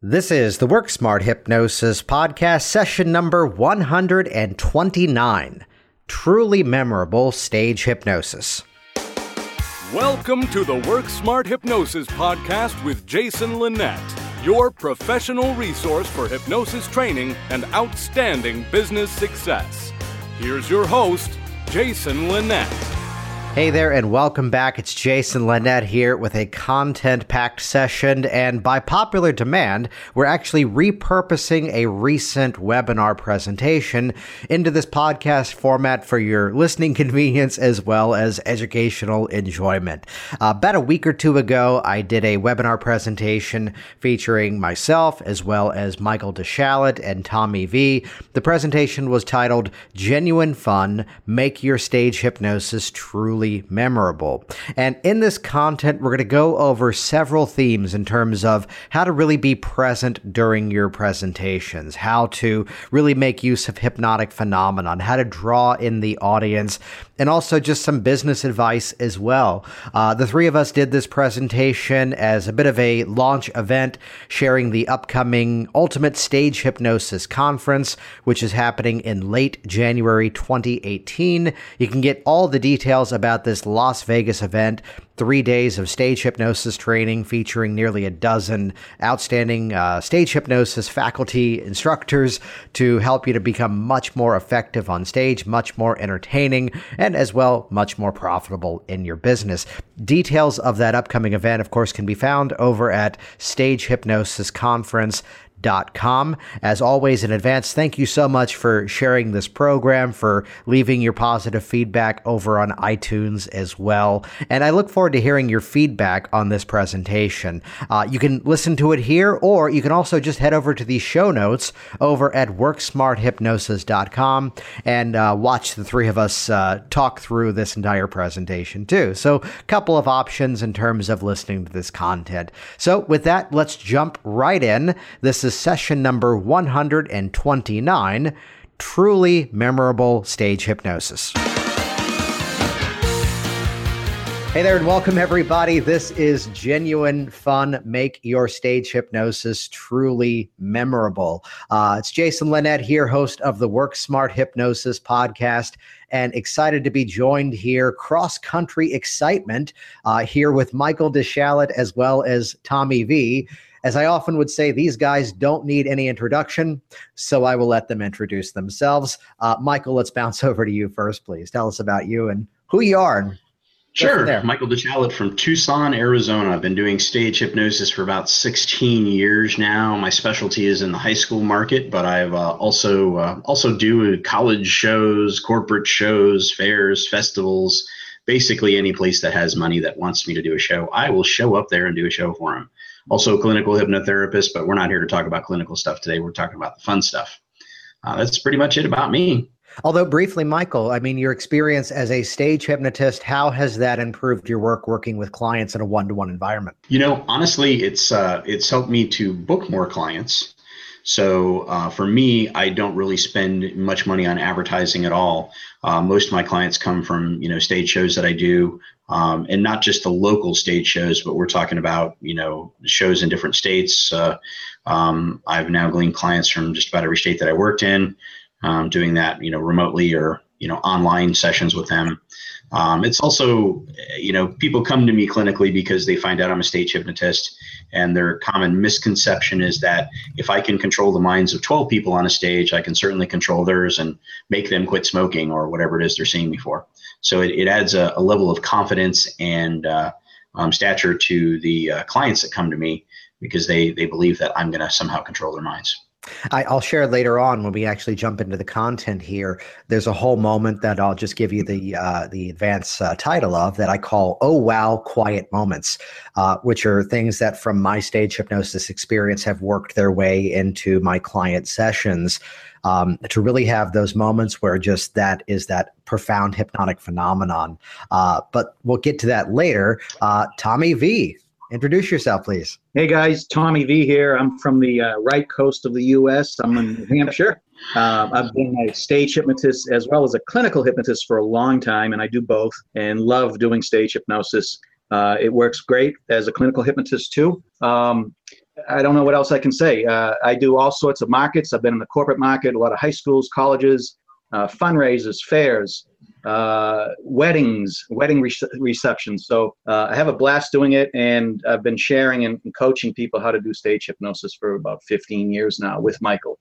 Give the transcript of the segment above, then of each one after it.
This is the Work Smart Hypnosis podcast, session number 129 Truly Memorable Stage Hypnosis. Welcome to the Work Smart Hypnosis podcast with Jason Linett, your professional resource for hypnosis training and outstanding business success. Here's your host, Jason Linett. Hey there, and welcome back. It's Jason Linett here with a content packed session. And by popular demand, we're actually repurposing a recent webinar presentation into this podcast format for your listening convenience as well as educational enjoyment. Uh, about a week or two ago, I did a webinar presentation featuring myself as well as Michael DeSchalit and Tommy Vee. The presentation was titled Genuine Fun Make Your Stage Hypnosis Truly memorable. And in this content, we're going to go over several themes in terms of how to really be present during your presentations, how to really make use of hypnotic phenomenon, how to draw in the audience, and also just some business advice as well. Uh, the three of us did this presentation as a bit of a launch event, sharing the upcoming Ultimate Stage Hypnosis Conference, which is happening in late January 2018. You can get all the details about this Las Vegas event three days of stage hypnosis training featuring nearly a dozen outstanding uh, stage hypnosis faculty instructors to help you to become much more effective on stage, much more entertaining, and as well, much more profitable in your business. Details of that upcoming event, of course, can be found over at Stage Hypnosis Conference com. As always, in advance, thank you so much for sharing this program, for leaving your positive feedback over on iTunes as well. And I look forward to hearing your feedback on this presentation. Uh, you can listen to it here, or you can also just head over to the show notes over at worksmarthypnosis.com and uh, watch the three of us uh, talk through this entire presentation too. So, a couple of options in terms of listening to this content. So, with that, let's jump right in. This is is session number 129 Truly Memorable Stage Hypnosis. Hey there, and welcome everybody. This is genuine fun. Make your stage hypnosis truly memorable. Uh, it's Jason Linett here, host of the Work Smart Hypnosis podcast, and excited to be joined here, cross country excitement, uh, here with Michael DeSchalit as well as Tommy Vee. As I often would say, these guys don't need any introduction, so I will let them introduce themselves. Uh, Michael, let's bounce over to you first, please. Tell us about you and who you are. Sure. Michael DeSchalit from Tucson, Arizona. I've been doing stage hypnosis for about 16 years now. My specialty is in the high school market, but I've uh, also uh, also do college shows, corporate shows, fairs, festivals, basically any place that has money that wants me to do a show. I will show up there and do a show for them also clinical hypnotherapist, but we're not here to talk about clinical stuff today. We're talking about the fun stuff. Uh, that's pretty much it about me. Although briefly, Michael, I mean, your experience as a stage hypnotist, how has that improved your work working with clients in a one-to-one environment? You know, honestly, it's uh, it's helped me to book more clients. So uh, for me, I don't really spend much money on advertising at all. Uh, most of my clients come from you know stage shows that I do, um, and not just the local stage shows, but we're talking about you know shows in different states. Uh, um, I've now gleaned clients from just about every state that I worked in, um, doing that you know remotely or you know online sessions with them. Um, it's also, you know, people come to me clinically because they find out I'm a stage hypnotist, and their common misconception is that if I can control the minds of 12 people on a stage, I can certainly control theirs and make them quit smoking or whatever it is they're seeing me for. So it, it adds a, a level of confidence and uh, um, stature to the uh, clients that come to me because they they believe that I'm going to somehow control their minds. I, will share later on when we actually jump into the content here. There's a whole moment that I'll just give you the uh, the advanced uh, title of that I call "Oh Wow Quiet Moments," uh, which are things that from my stage hypnosis experience have worked their way into my client sessions um, to really have those moments where just that is that profound hypnotic phenomenon. Uh, but we'll get to that later. Uh, Tommy Vee, introduce yourself, please. Hey guys, Tommy Vee here. I'm from the uh, right coast of the U.S. I'm in New Hampshire. Uh, I've been a stage hypnotist as well as a clinical hypnotist for a long time, and I do both and love doing stage hypnosis. Uh, it works great as a clinical hypnotist too. Um, I don't know what else I can say. Uh, I do all sorts of markets. I've been in the corporate market, a lot of high schools, colleges, uh, fundraisers, fairs, uh, weddings, wedding re- receptions. So uh, I have a blast doing it, and I've been sharing and coaching people how to do stage hypnosis for about 15 years now with Michael.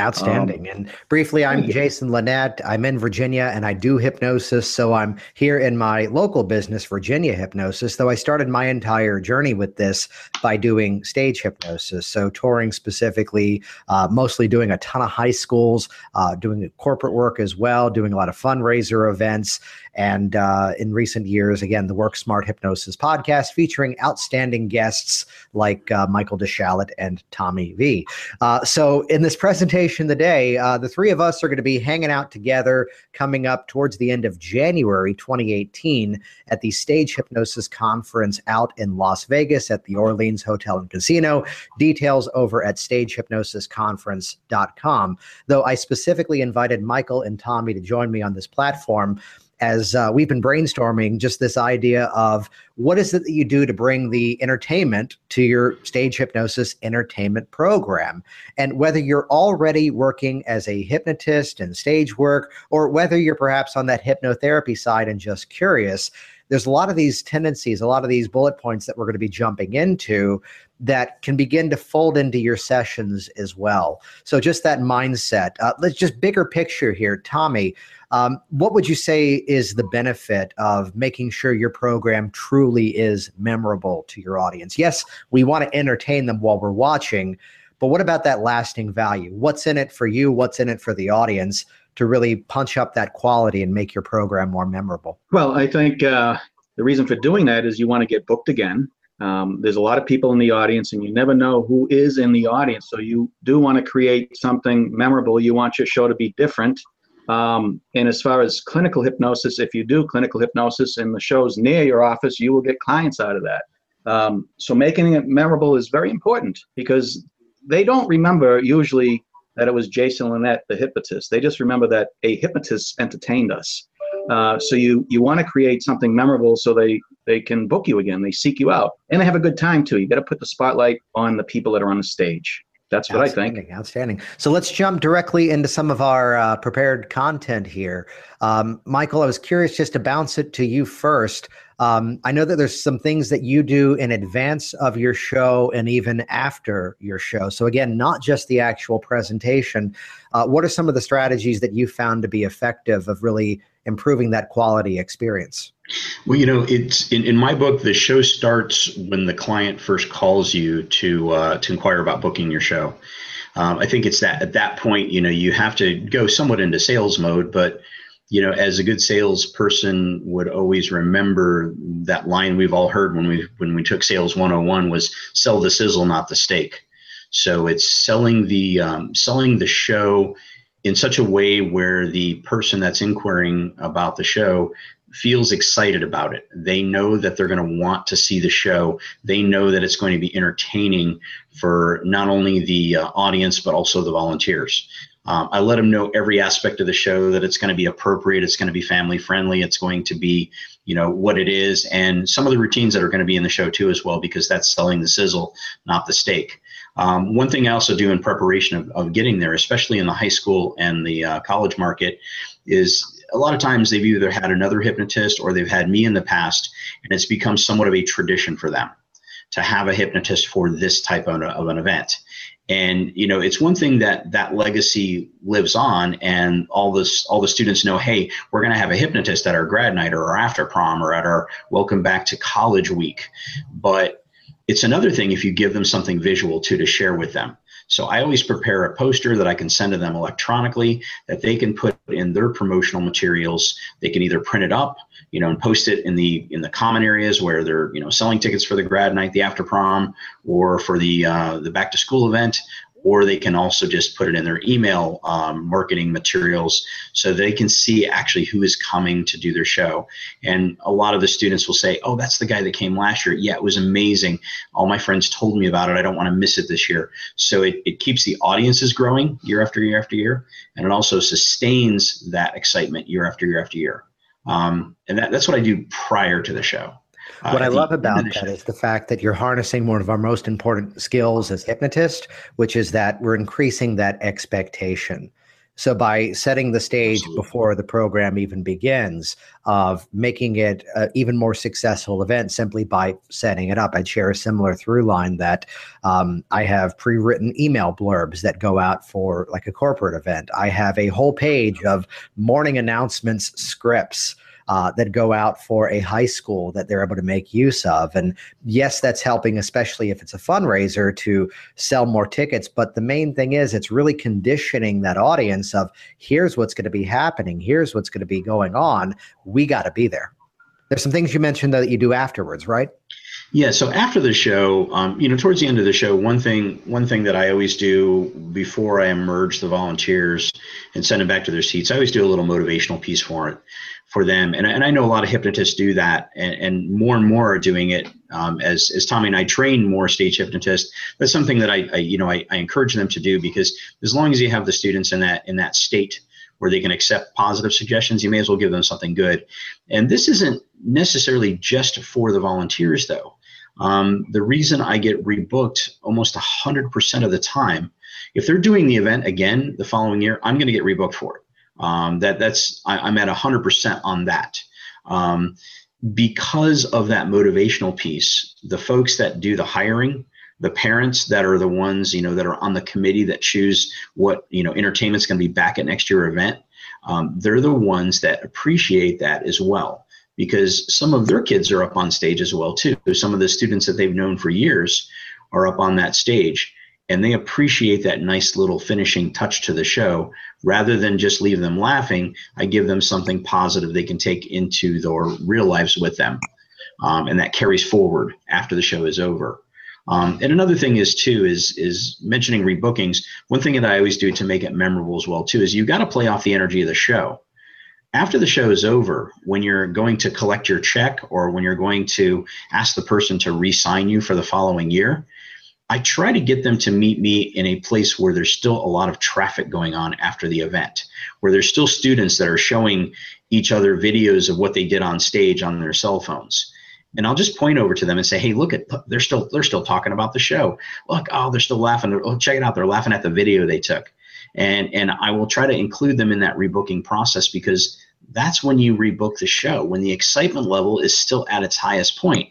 Outstanding. Um, and briefly, I'm Jason Linett. I'm in Virginia and I do hypnosis. So I'm here in my local business, Virginia Hypnosis, though I started my entire journey with this by doing stage hypnosis. So touring specifically, uh, mostly doing a ton of high schools, uh, doing corporate work as well, doing a lot of fundraiser events. And uh, in recent years, again, the Work Smart Hypnosis podcast featuring outstanding guests like uh, Michael DeSchalit and Tommy Vee. Uh, so in this presentation today, uh, the three of us are going to be hanging out together coming up towards the end of January 2018 at the Stage Hypnosis Conference out in Las Vegas at the Orleans Hotel and Casino. Details over at stagehypnosisconference.com. Though I specifically invited Michael and Tommy to join me on this platform as uh, we've been brainstorming just this idea of what is it that you do to bring the entertainment to your stage hypnosis entertainment program? And whether you're already working as a hypnotist and stage work or whether you're perhaps on that hypnotherapy side and just curious there's a lot of these tendencies a lot of these bullet points that we're going to be jumping into that can begin to fold into your sessions as well. So just that mindset uh, let's just bigger picture here tommy um, what would you say is the benefit of making sure your program truly is memorable to your audience? Yes, we want to entertain them while we're watching, but what about that lasting value? What's in it for you? What's in it for the audience to really punch up that quality and make your program more memorable? Well, I think uh, the reason for doing that is you want to get booked again. Um, there's a lot of people in the audience, and you never know who is in the audience. So you do want to create something memorable. You want your show to be different. Um, and as far as clinical hypnosis, if you do clinical hypnosis in the shows near your office, you will get clients out of that. Um, so making it memorable is very important because they don't remember usually that it was Jason Linett, the hypnotist. They just remember that a hypnotist entertained us. Uh, so you you want to create something memorable so they they can book you again. They seek you out and they have a good time too. You got to put the spotlight on the people that are on the stage. That's what I think. Outstanding. So let's jump directly into some of our uh, prepared content here. Um, Michael, I was curious just to bounce it to you first. Um, I know that there's some things that you do in advance of your show and even after your show. So, again, not just the actual presentation. Uh, what are some of the strategies that you found to be effective of really improving that quality experience? Well, you know, it's in, in my book. The show starts when the client first calls you to uh, to inquire about booking your show. Um, I think it's that at that point, you know, you have to go somewhat into sales mode, but you know, as a good salesperson would always remember that line we've all heard when we when we took sales 101 was sell the sizzle, not the steak. So it's selling the um, selling the show in such a way where the person that's inquiring about the show feels excited about it. They know that they're going to want to see the show. They know that it's going to be entertaining for not only the uh, audience, but also the volunteers. Um, I let them know every aspect of the show that it's going to be appropriate, it's going to be family friendly, it's going to be, you know, what it is, and some of the routines that are going to be in the show too, as well, because that's selling the sizzle, not the steak. Um, one thing I also do in preparation of, of, getting there, especially in the high school and the uh, college market, is a lot of times they've either had another hypnotist or they've had me in the past, and it's become somewhat of a tradition for them to have a hypnotist for this type of, of an event. And you know, it's one thing that that legacy lives on, and all this all the students know. Hey, we're going to have a hypnotist at our grad night or our after prom or at our welcome back to college week. But it's another thing if you give them something visual too to share with them. So I always prepare a poster that I can send to them electronically that they can put in their promotional materials. They can either print it up, you know, and post it in the in the common areas where they're you know selling tickets for the grad night, the after prom, or for the uh, the back to school event, or they can also just put it in their email um, marketing materials so they can see actually who is coming to do their show. And a lot of the students will say, Oh, that's the guy that came last year. Yeah, it was amazing. All my friends told me about it. I don't want to miss it this year. So it, it keeps the audiences growing year after year after year. And it also sustains that excitement year after year after year. Um, and that, that's what I do prior to the show. What I love about that is the fact that you're harnessing one of our most important skills as hypnotists, which is that we're increasing that expectation. So by setting the stage Absolutely. before the program even begins, of making it an even more successful event simply by setting it up, I'd share a similar through line that um, I have pre-written email blurbs that go out for like a corporate event. I have a whole page of morning announcements scripts uh, that go out for a high school that they're able to make use of. And yes, that's helping, especially if it's a fundraiser to sell more tickets. But the main thing is, it's really conditioning that audience of here's what's going to be happening, here's what's going to be going on. We got to be there. There's some things you mentioned that you do afterwards, right? Yeah. So after the show, um, you know, towards the end of the show, one thing one thing that I always do before I emerge the volunteers and send them back to their seats, I always do a little motivational piece for it for them. And, and I know a lot of hypnotists do that, and, and more and more are doing it. Um, as as Tommy and I train more stage hypnotists, that's something that I, I you know I, I encourage them to do because as long as you have the students in that in that state where they can accept positive suggestions, you may as well give them something good. And this isn't necessarily just for the volunteers, though. Um, the reason I get rebooked almost 100% of the time, if they're doing the event again the following year, I'm going to get rebooked for it. Um, that that's I, am at 100% on that. Um, because of that motivational piece, the folks that do the hiring, the parents that are the ones you know that are on the committee that choose what you know entertainment's going to be back at next year event, um, they're the ones that appreciate that as well because some of their kids are up on stage as well too. Some of the students that they've known for years are up on that stage and they appreciate that nice little finishing touch to the show. Rather than just leave them laughing i give them something positive they can take into their real lives with them um, and that carries forward after the show is over. Um, and another thing is too is is mentioning rebookings. One thing that i always do to make it memorable as well too is you got to play off the energy of the show after the show is over when you're going to collect your check or when you're going to ask the person to re-sign you for the following year I try to get them to meet me in a place where there's still a lot of traffic going on after the event, where there's still students that are showing each other videos of what they did on stage on their cell phones. And I'll just point over to them and say, "Hey, look at they're still they're still talking about the show. Look, oh, they're still laughing. Oh, check it out. They're laughing at the video they took." And and I will try to include them in that rebooking process because that's when you rebook the show when the excitement level is still at its highest point.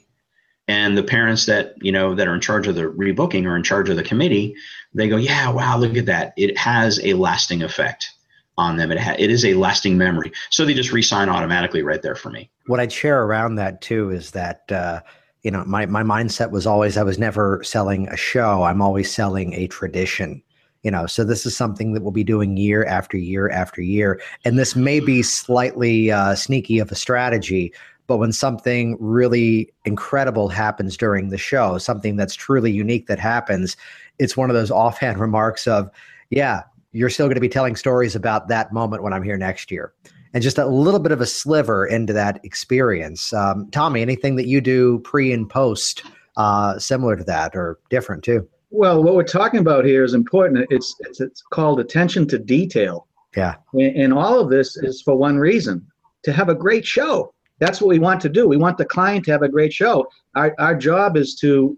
And the parents that you know that are in charge of the rebooking or in charge of the committee they go yeah wow look at that. It has a lasting effect on them. It, ha- it is a lasting memory. So they just resign automatically right there for me. What i'd share around that too is that uh, you know my, my mindset was always i was never selling a show. I'm always selling a tradition you know so this is something that we'll be doing year after year after year and this may be slightly uh, sneaky of a strategy but when something really incredible happens during the show, something that's truly unique that happens, it's one of those offhand remarks of, yeah, you're still going to be telling stories about that moment when I'm here next year. And just a little bit of a sliver into that experience. Um, Tommy, anything that you do pre and post uh, similar to that or different too? Well, what we're talking about here is important. It's it's, it's called attention to detail. Yeah. And, and all of this is for one reason to have a great show. That's what we want to do. We want the client to have a great show. Our, our job is to,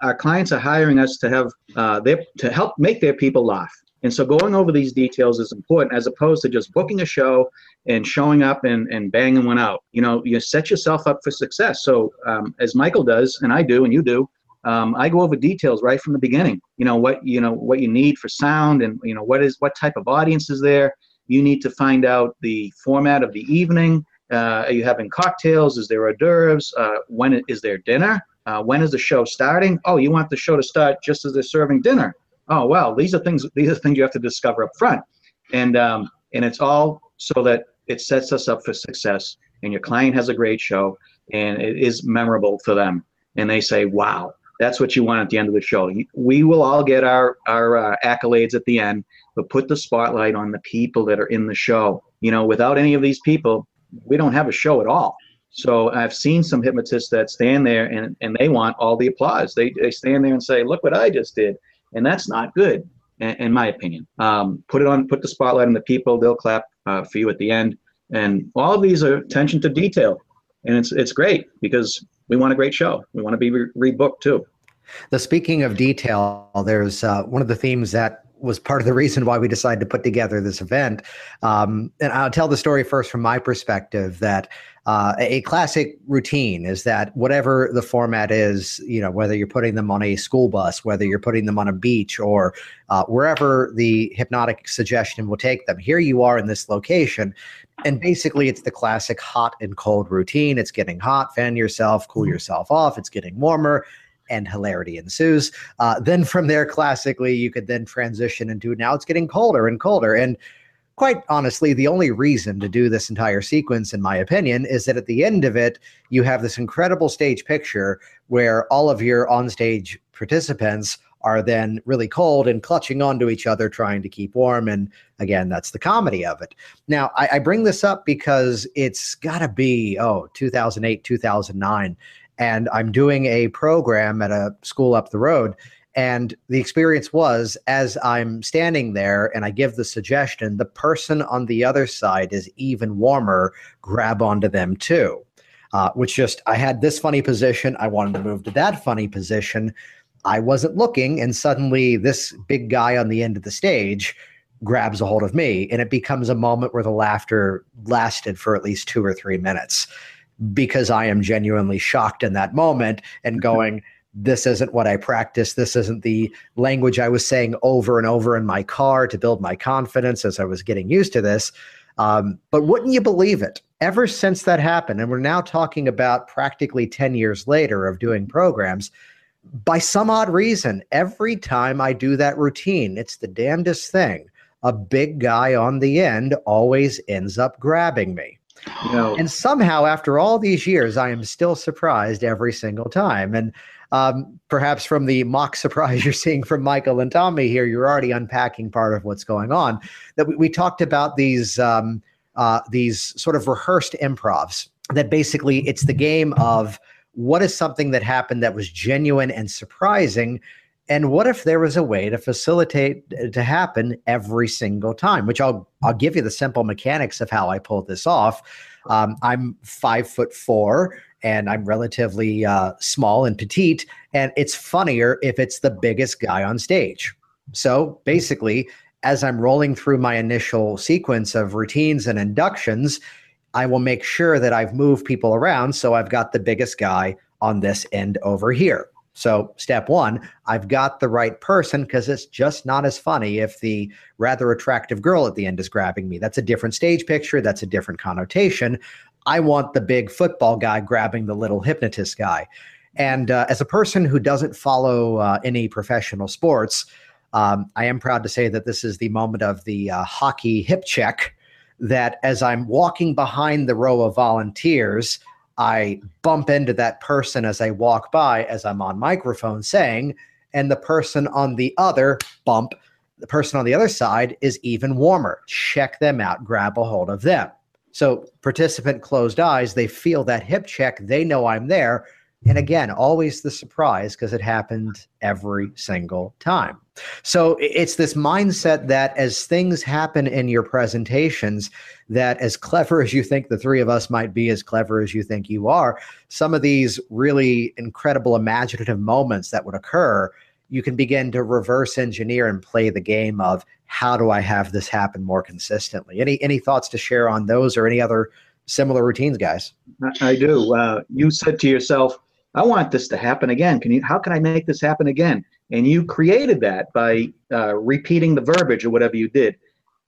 our clients are hiring us to have, uh, their, to help make their people laugh. And so going over these details is important as opposed to just booking a show and showing up and, and banging one out. You know, you set yourself up for success. So um, as Michael does, and I do, and you do, um, I go over details right from the beginning. You know what you know what you need for sound, and you know what is what type of audience is there. You need to find out the format of the evening. Uh, are you having cocktails? Is there hors d'oeuvres? Uh, when is there dinner? Uh, when is the show starting? Oh, you want the show to start just as they're serving dinner. Oh, well, these are things. These are things you have to discover up front, and um, and it's all so that it sets us up for success. And your client has a great show, and it is memorable for them. And they say, "Wow, that's what you want at the end of the show." We will all get our our uh, accolades at the end, but put the spotlight on the people that are in the show. You know, without any of these people, we don't have a show at all. So I've seen some hypnotists that stand there and, and they want all the applause. They, they stand there and say, look what I just did. And that's not good, in, in my opinion. Um, put it on, put the spotlight on the people. They'll clap uh, for you at the end. And all of these are attention to detail. And it's, it's great because we want a great show. We want to be re- rebooked too. The speaking of detail, there's uh, one of the themes that was part of the reason why we decided to put together this event. Um, and I'll tell the story first from my perspective that uh, a classic routine is that whatever the format is, you know, whether you're putting them on a school bus, whether you're putting them on a beach, or uh, wherever the hypnotic suggestion will take them, here you are in this location. And basically, it's the classic hot and cold routine. It's getting hot, fan yourself, cool mm-hmm. yourself off. It's getting warmer and hilarity ensues. Uh, then from there, classically, you could then transition into now it's getting colder and colder. And quite honestly, the only reason to do this entire sequence, in my opinion, is that at the end of it, you have this incredible stage picture where all of your onstage participants are then really cold and clutching onto each other, trying to keep warm. And again, that's the comedy of it. Now, I, I bring this up because it's got to be, oh, 2008, 2009 and I'm doing a program at a school up the road. And the experience was as I'm standing there and I give the suggestion, the person on the other side is even warmer, grab onto them too. Uh, which just, I had this funny position. I wanted to move to that funny position. I wasn't looking. And suddenly this big guy on the end of the stage grabs a hold of me. And it becomes a moment where the laughter lasted for at least two or three minutes because I am genuinely shocked in that moment and going, this isn't what I practice. This isn't the language I was saying over and over in my car to build my confidence as I was getting used to this. Um, but wouldn't you believe it? Ever since that happened, and we're now talking about practically 10 years later of doing programs, by some odd reason, every time I do that routine, it's the damnedest thing. A big guy on the end always ends up grabbing me. And somehow, after all these years, I am still surprised every single time. And um, perhaps from the mock surprise you're seeing from Michael and Tommy here, you're already unpacking part of what's going on. That we, we talked about these um, uh, these sort of rehearsed improvs. That basically it's the game of what is something that happened that was genuine and surprising and what if there was a way to facilitate to happen every single time? Which I'll I'll give you the simple mechanics of how I pulled this off. Um, I'm five foot four and I'm relatively uh, small and petite, and it's funnier if it's the biggest guy on stage. So basically, as I'm rolling through my initial sequence of routines and inductions, I will make sure that I've moved people around so I've got the biggest guy on this end over here. So, step one, I've got the right person because it's just not as funny if the rather attractive girl at the end is grabbing me. That's a different stage picture, that's a different connotation. I want the big football guy grabbing the little hypnotist guy. And uh, as a person who doesn't follow uh, any professional sports, um, I am proud to say that this is the moment of the uh, hockey hip check. That as I'm walking behind the row of volunteers, I bump into that person as I walk by, as I'm on microphone saying, and the person on the other bump, the person on the other side is even warmer. Check them out, grab a hold of them. So, participant closed eyes, they feel that hip check, they know I'm there. And again, always the surprise because it happened every single time. So it's this mindset that as things happen in your presentations, that as clever as you think the three of us might be, as clever as you think you are, some of these really incredible imaginative moments that would occur, you can begin to reverse engineer and play the game of how do I have this happen more consistently? Any any thoughts to share on those or any other similar routines, guys? I do. Uh, you said to yourself, I want this to happen again. Can you? How can I make this happen again? And you created that by uh, repeating the verbiage or whatever you did.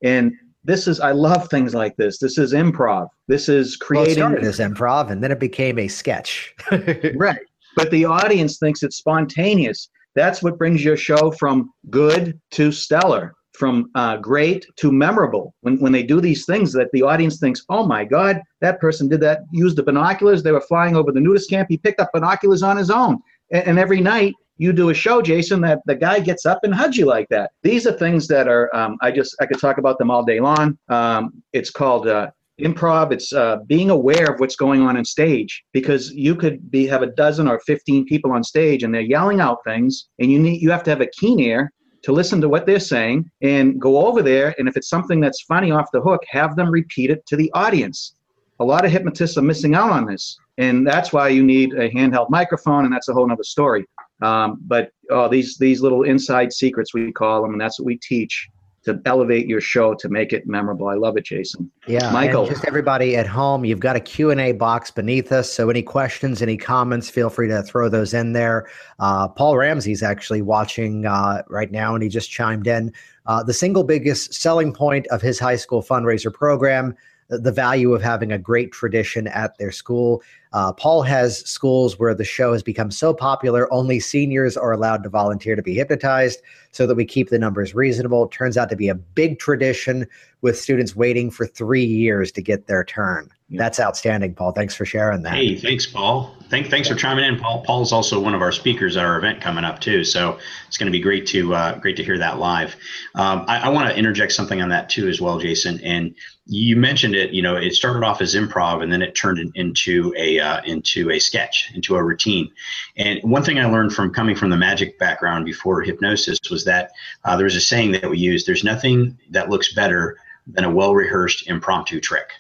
And this is I love things like this. This is improv. This is creating. Well, it started as improv, and then it became a sketch. right, but the audience thinks it's spontaneous. That's what brings your show from good to stellar from uh, great to memorable. When, when they do these things that the audience thinks oh my god that person did that used the binoculars they were flying over the nudist camp he picked up binoculars on his own. And, and every night you do a show jason that the guy gets up and hugs you like that. These are things that are um, i just i could talk about them all day long. Um, it's called uh, improv. It's uh, being aware of what's going on in stage because you could be have a dozen or 15 people on stage and they're yelling out things and you need you have to have a keen ear to listen to what they're saying and go over there. And if it's something that's funny off the hook, have them repeat it to the audience. A lot of hypnotists are missing out on this. and that's why you need a handheld microphone, and that's a whole other story. Um, but oh, these these little inside secrets we call them, and that's what we teach to elevate your show to make it memorable. I love it, Jason. Yeah, Michael. just everybody at home, you've got a Q&A box beneath us. So any questions, any comments, feel free to throw those in there. Uh, Paul Ramsey's actually watching uh, right now, and he just chimed in. Uh, the single biggest selling point of his high school fundraiser program the value of having a great tradition at their school. Uh, Paul has schools where the show has become so popular, only seniors are allowed to volunteer to be hypnotized so that we keep the numbers reasonable. It turns out to be a big tradition with students waiting for three years to get their turn. That's outstanding, Paul. Thanks for sharing that. Hey, thanks, Paul. Thank, thanks for chiming in, Paul. Paul's also one of our speakers at our event coming up too, so it's going to be great to uh, great to hear that live. Um, I, I want to interject something on that too as well, Jason. And you mentioned it. You know, it started off as improv, and then it turned into a uh, into a sketch, into a routine. And one thing I learned from coming from the magic background before hypnosis was that uh, there was a saying that we use: "There's nothing that looks better than a well rehearsed impromptu trick."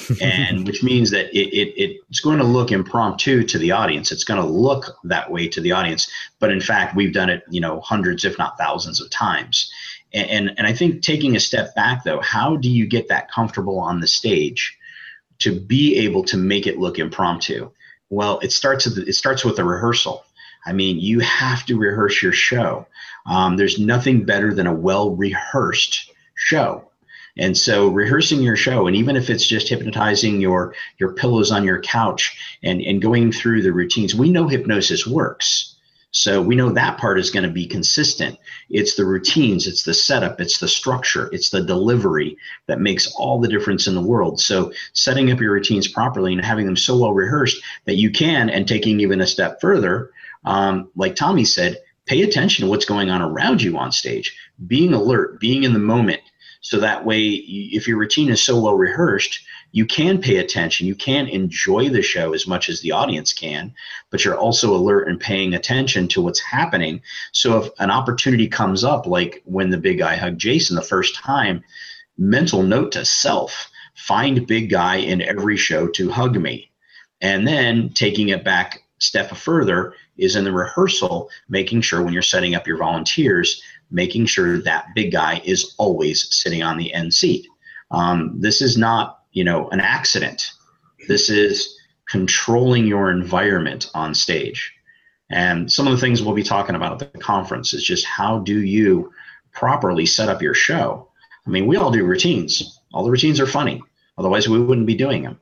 and which means that it, it, it's going to look impromptu to the audience. It's going to look that way to the audience, but in fact, we've done it, you know, hundreds, if not thousands, of times. And, and and I think taking a step back, though, how do you get that comfortable on the stage to be able to make it look impromptu? Well, it starts with it starts with a rehearsal. I mean, you have to rehearse your show. Um, there's nothing better than a well rehearsed show and so rehearsing your show, and even if it's just hypnotizing your your pillows on your couch and, and going through the routines, we know hypnosis works. So we know that part is going to be consistent. It's the routines, it's the setup, it's the structure, it's the delivery that makes all the difference in the world. So setting up your routines properly and having them so well rehearsed that you can, and taking even a step further, um, like Tommy said, pay attention to what's going on around you on stage, being alert, being in the moment, so that way, if your routine is so well rehearsed, you can pay attention. You can enjoy the show as much as the audience can, but you're also alert and paying attention to what's happening. So if an opportunity comes up, like when the big guy hugged Jason the first time, mental note to self find big guy in every show to hug me. And then taking it back step further is in the rehearsal, making sure when you're setting up your volunteers making sure that big guy is always sitting on the end seat. Um, this is not, you know, an accident. This is controlling your environment on stage. And some of the things we'll be talking about at the conference is just how do you properly set up your show? I mean, we all do routines. All the routines are funny. Otherwise, we wouldn't be doing them.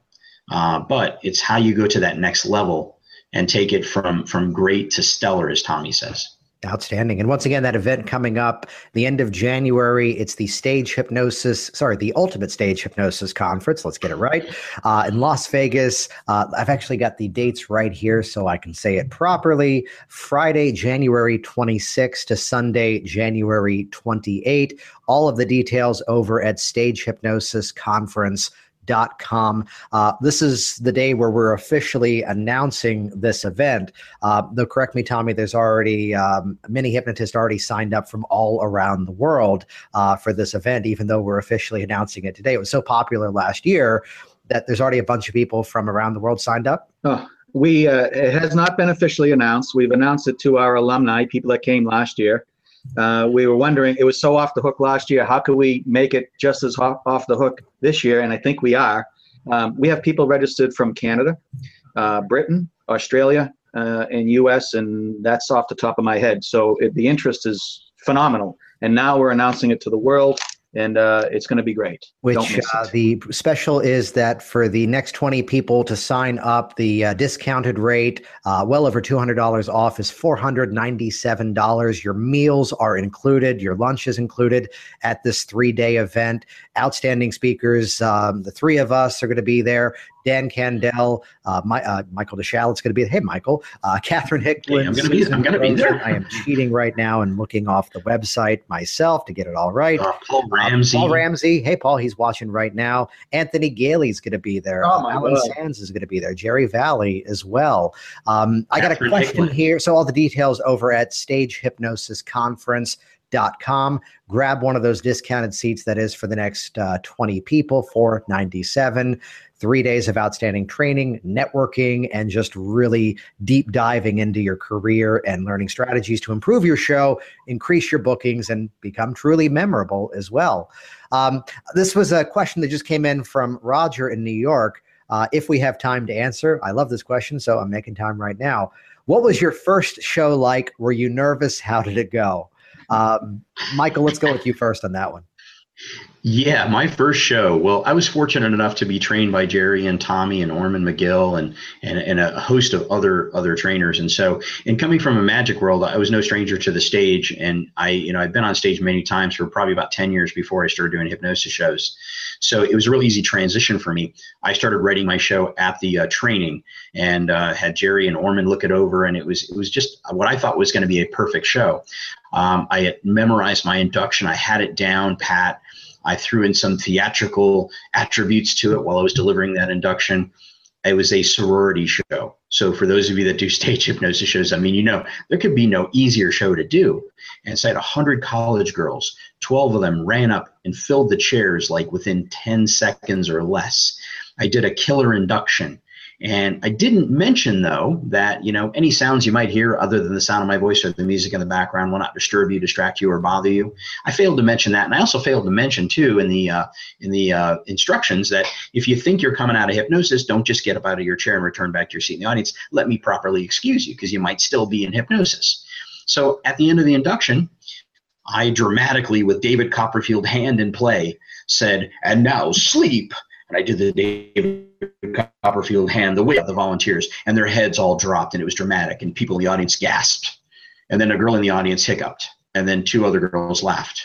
Uh, but it's how you go to that next level and take it from from great to stellar, as Tommy says. Outstanding. And once again, that event coming up the end of January, it's the Stage Hypnosis, sorry, the Ultimate Stage Hypnosis Conference. Let's get it right. Uh, in Las Vegas. Uh, I've actually got the dates right here so I can say it properly. Friday, January 26 to Sunday, January 28. All of the details over at Stage Hypnosis Conference com. Uh, this is the day where we're officially announcing this event. Uh, though, correct me, Tommy, there's already um, many hypnotists already signed up from all around the world uh, for this event, even though we're officially announcing it today. It was so popular last year that there's already a bunch of people from around the world signed up. Oh, we uh, it has not been officially announced. We've announced it to our alumni, people that came last year. Uh, we were wondering, it was so off the hook last year. How could we make it just as off the hook this year? And I think we are. Um, we have people registered from Canada, uh, Britain, Australia, uh, and US, and that's off the top of my head. So it, the interest is phenomenal. And now we're announcing it to the world and uh, it's going to be great. Which uh, the special is that for the next 20 people to sign up, the uh, discounted rate, uh, well over $200 off, is $497. Your meals are included, your lunch is included at this three day event. Outstanding speakers, um, the three of us are going to be there. Dan Candell, uh, my, uh, Michael DeSchalit's going to be. Hey, Michael, uh, Catherine Hicklin. Hey, I'm going to be. I'm going to be there. I am cheating right now and looking off the website myself to get it all right. Uh, Paul Ramsey. Paul Ramsey. Hey, Paul, he's watching right now. Anthony Galie's going to be there. Oh, my Alan God. Sands is going to be there. Jerry Valley as well. Um, I got a question Hicklin. here. So all the details over at Stage Hypnosis Conference com. Grab one of those discounted seats that is for the next uh, 20 people for 97 three days of outstanding training, networking, and just really deep diving into your career and learning strategies to improve your show, increase your bookings, and become truly memorable as well. Um, this was a question that just came in from Roger in New York. Uh, if we have time to answer, I love this question, so I'm making time right now. What was your first show like? Were you nervous? How did it go? Um, Michael, let's go with you first on that one. Yeah, my first show. Well, I was fortunate enough to be trained by Jerry and Tommy and Ormond McGill and, and and a host of other other trainers. And so, in coming from a magic world, I was no stranger to the stage. And I, you know, I've been on stage many times for probably about ten years before I started doing hypnosis shows. So it was a real easy transition for me. I started writing my show at the uh, training and uh, had Jerry and Ormond look it over, and it was it was just what I thought was going to be a perfect show. Um, I had memorized my induction. I had it down pat. I threw in some theatrical attributes to it while I was delivering that induction. It was a sorority show. So for those of you that do stage hypnosis shows, I mean, you know, there could be no easier show to do. And so I had 100 college girls. 12 of them ran up and filled the chairs like within 10 seconds or less. I did a killer induction. And I didn't mention though that you know any sounds you might hear other than the sound of my voice or the music in the background will not disturb you, distract you, or bother you. I failed to mention that, and I also failed to mention too in the uh, in the uh, instructions that if you think you're coming out of hypnosis, don't just get up out of your chair and return back to your seat in the audience. Let me properly excuse you because you might still be in hypnosis. So at the end of the induction, I dramatically, with David Copperfield hand in play, said, "And now sleep." And I did the David Copperfield hand the way of the volunteers, and their heads all dropped, and it was dramatic, and people in the audience gasped. And then a girl in the audience hiccuped, and then two other girls laughed.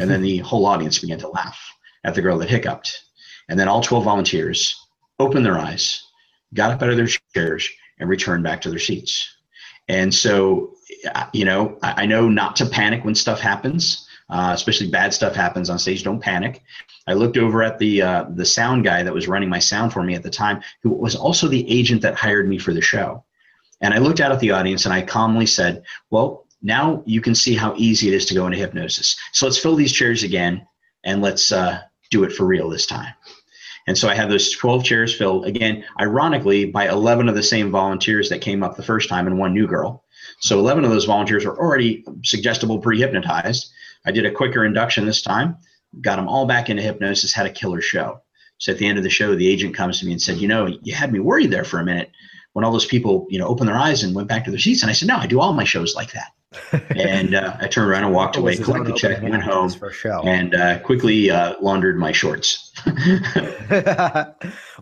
And then the whole audience began to laugh at the girl that hiccuped. And then all 12 volunteers opened their eyes, got up out of their chairs, and returned back to their seats. And so, you know, I know not to panic when stuff happens uh, especially bad stuff happens on stage. Don't panic. I looked over at the uh, the sound guy that was running my sound for me at the time, who was also the agent that hired me for the show. And I looked out at the audience and I calmly said, "Well, now you can see how easy it is to go into hypnosis. So let's fill these chairs again and let's uh, do it for real this time." And so I had those 12 chairs filled again, ironically, by 11 of the same volunteers that came up the first time and one new girl. So 11 of those volunteers were already suggestible pre hypnotized. I did a quicker induction this time, got them all back into hypnosis, had a killer show. So at the end of the show, the agent comes to me and said, You know, you had me worried there for a minute when all those people, you know, opened their eyes and went back to their seats. And I said, No, I do all my shows like that. and uh, I turned around and walked away, collected the check, went home, for show. and uh, quickly uh, laundered my shorts.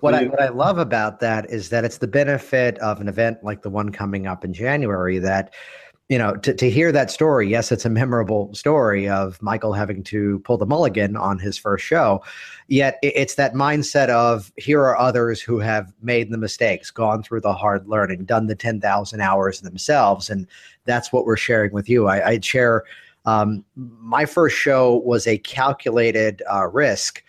what I what I love about that is that it's the benefit of an event like the one coming up in January that you know, to, to hear that story, yes, it's a memorable story of Michael having to pull the mulligan on his first show. Yet it's that mindset of here are others who have made the mistakes, gone through the hard learning, done the 10,000 hours themselves. And that's what we're sharing with you. I, I'd share um, my first show was a calculated uh, risk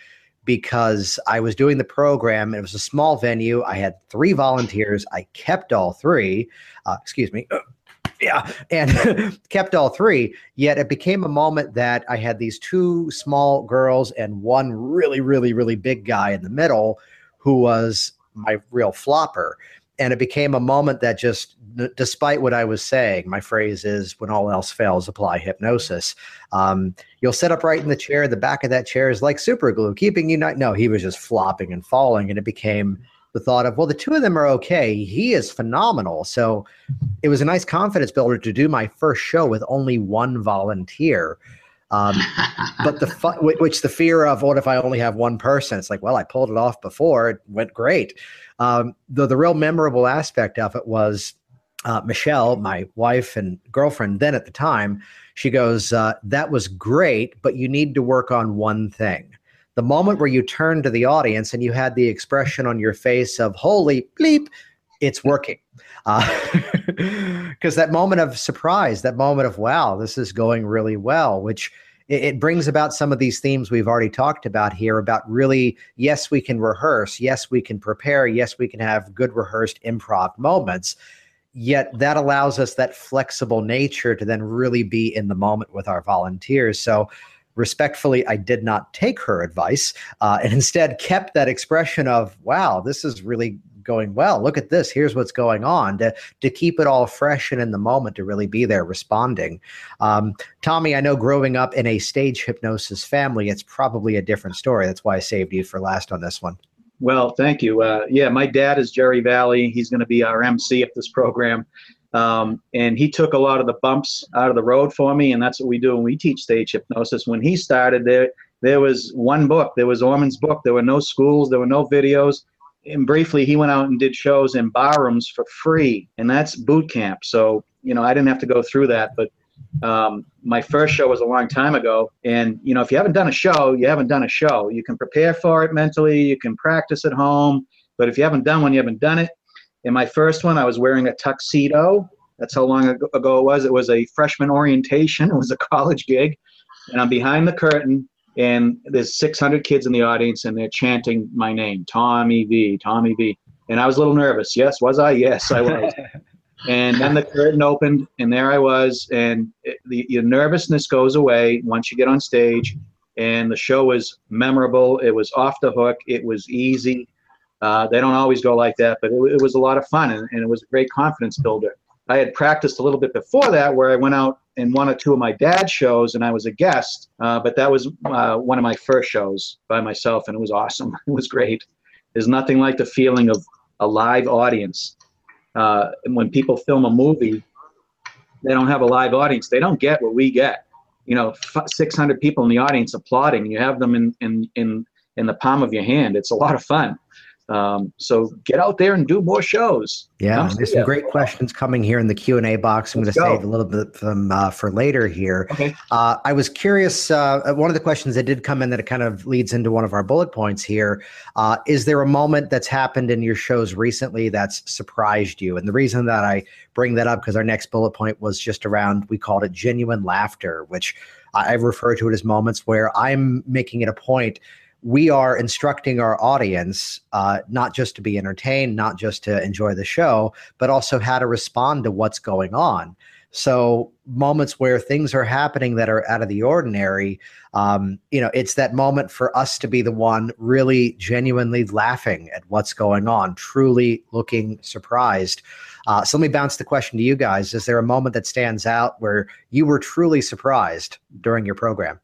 because I was doing the program. It was a small venue. I had three volunteers. I kept all three. Uh, excuse me yeah, and kept all three. Yet it became a moment that I had these two small girls and one really, really, really big guy in the middle who was my real flopper. And it became a moment that just, despite what I was saying, my phrase is when all else fails, apply hypnosis. Um, you'll sit up right in the chair. The back of that chair is like super glue, keeping you not. No, he was just flopping and falling. And it became the thought of, well, the two of them are okay. He is phenomenal. So it was a nice confidence builder to do my first show with only one volunteer. Um, but the fu- which the fear of what if I only have one person? It's like, well, I pulled it off before. It went great. Um, the the real memorable aspect of it was uh, Michelle, my wife and girlfriend then at the time. She goes, uh, "That was great, but you need to work on one thing." The moment where you turned to the audience and you had the expression on your face of holy bleep it's working because uh, that moment of surprise that moment of wow this is going really well which it, it brings about some of these themes we've already talked about here about really yes we can rehearse yes we can prepare yes we can have good rehearsed improv moments yet that allows us that flexible nature to then really be in the moment with our volunteers. So, respectfully, I did not take her advice uh, and instead kept that expression of, wow, this is really going well. Look at this. Here's what's going on to, to keep it all fresh and in the moment to really be there responding. Um, Tommy, I know growing up in a stage hypnosis family, it's probably a different story. That's why I saved you for last on this one. Well, thank you. Uh, yeah, my dad is Jerry Valley. He's going to be our MC of this program. Um, and he took a lot of the bumps out of the road for me, and that's what we do when we teach stage hypnosis. When he started, there there was one book. There was Ormond's book. There were no schools. There were no videos. And briefly, he went out and did shows in barrooms for free, and that's boot camp. So you know, I didn't have to go through that, but um, my first show was a long time ago, and you know, if you haven't done a show, you haven't done a show. You can prepare for it mentally, you can practice at home, but if you haven't done one, you haven't done it. In my first one, I was wearing a tuxedo. That's how long ago it was. It was a freshman orientation. It was a college gig, and I'm behind the curtain, and there's 600 kids in the audience, and they're chanting my name, Tommy Vee, Tommy Vee. And I was a little nervous. Yes, was I? Yes, I was. And then the curtain opened, and there I was. And it, the your nervousness goes away once you get on stage. And the show was memorable. It was off the hook. It was easy. Uh, they don't always go like that, but it, it was a lot of fun, and, and, it was a great confidence builder. I had practiced a little bit before that, where I went out in one or two of my dad's shows, and I was a guest. Uh, but that was uh, one of my first shows by myself, and it was awesome. It was great. There's nothing like the feeling of a live audience uh, when people film a movie, they don't have a live audience. They don't get what we get. You know, 600 people in the audience applauding. You have them in in in in the palm of your hand. It's a lot of fun. Um, so get out there and do more shows. Yeah, there's some great questions coming here in the Q and A box. I'm going to save a little bit from uh, for later here. Okay. Uh, I was curious. Uh, one of the questions that did come in that it kind of leads into one of our bullet points here. Uh, is there a moment that's happened in your shows recently that's surprised you? And the reason that I bring that up because our next bullet point was just around we called it genuine laughter, which I refer to it as moments where I'm making it a point we are instructing our audience uh, not just to be entertained, not just to enjoy the show, but also how to respond to what's going on. So moments where things are happening that are out of the ordinary, um, you know, it's that moment for us to be the one really genuinely laughing at what's going on, truly looking surprised. Uh, so let me bounce the question to you guys: Is there a moment that stands out where you were truly surprised during your program?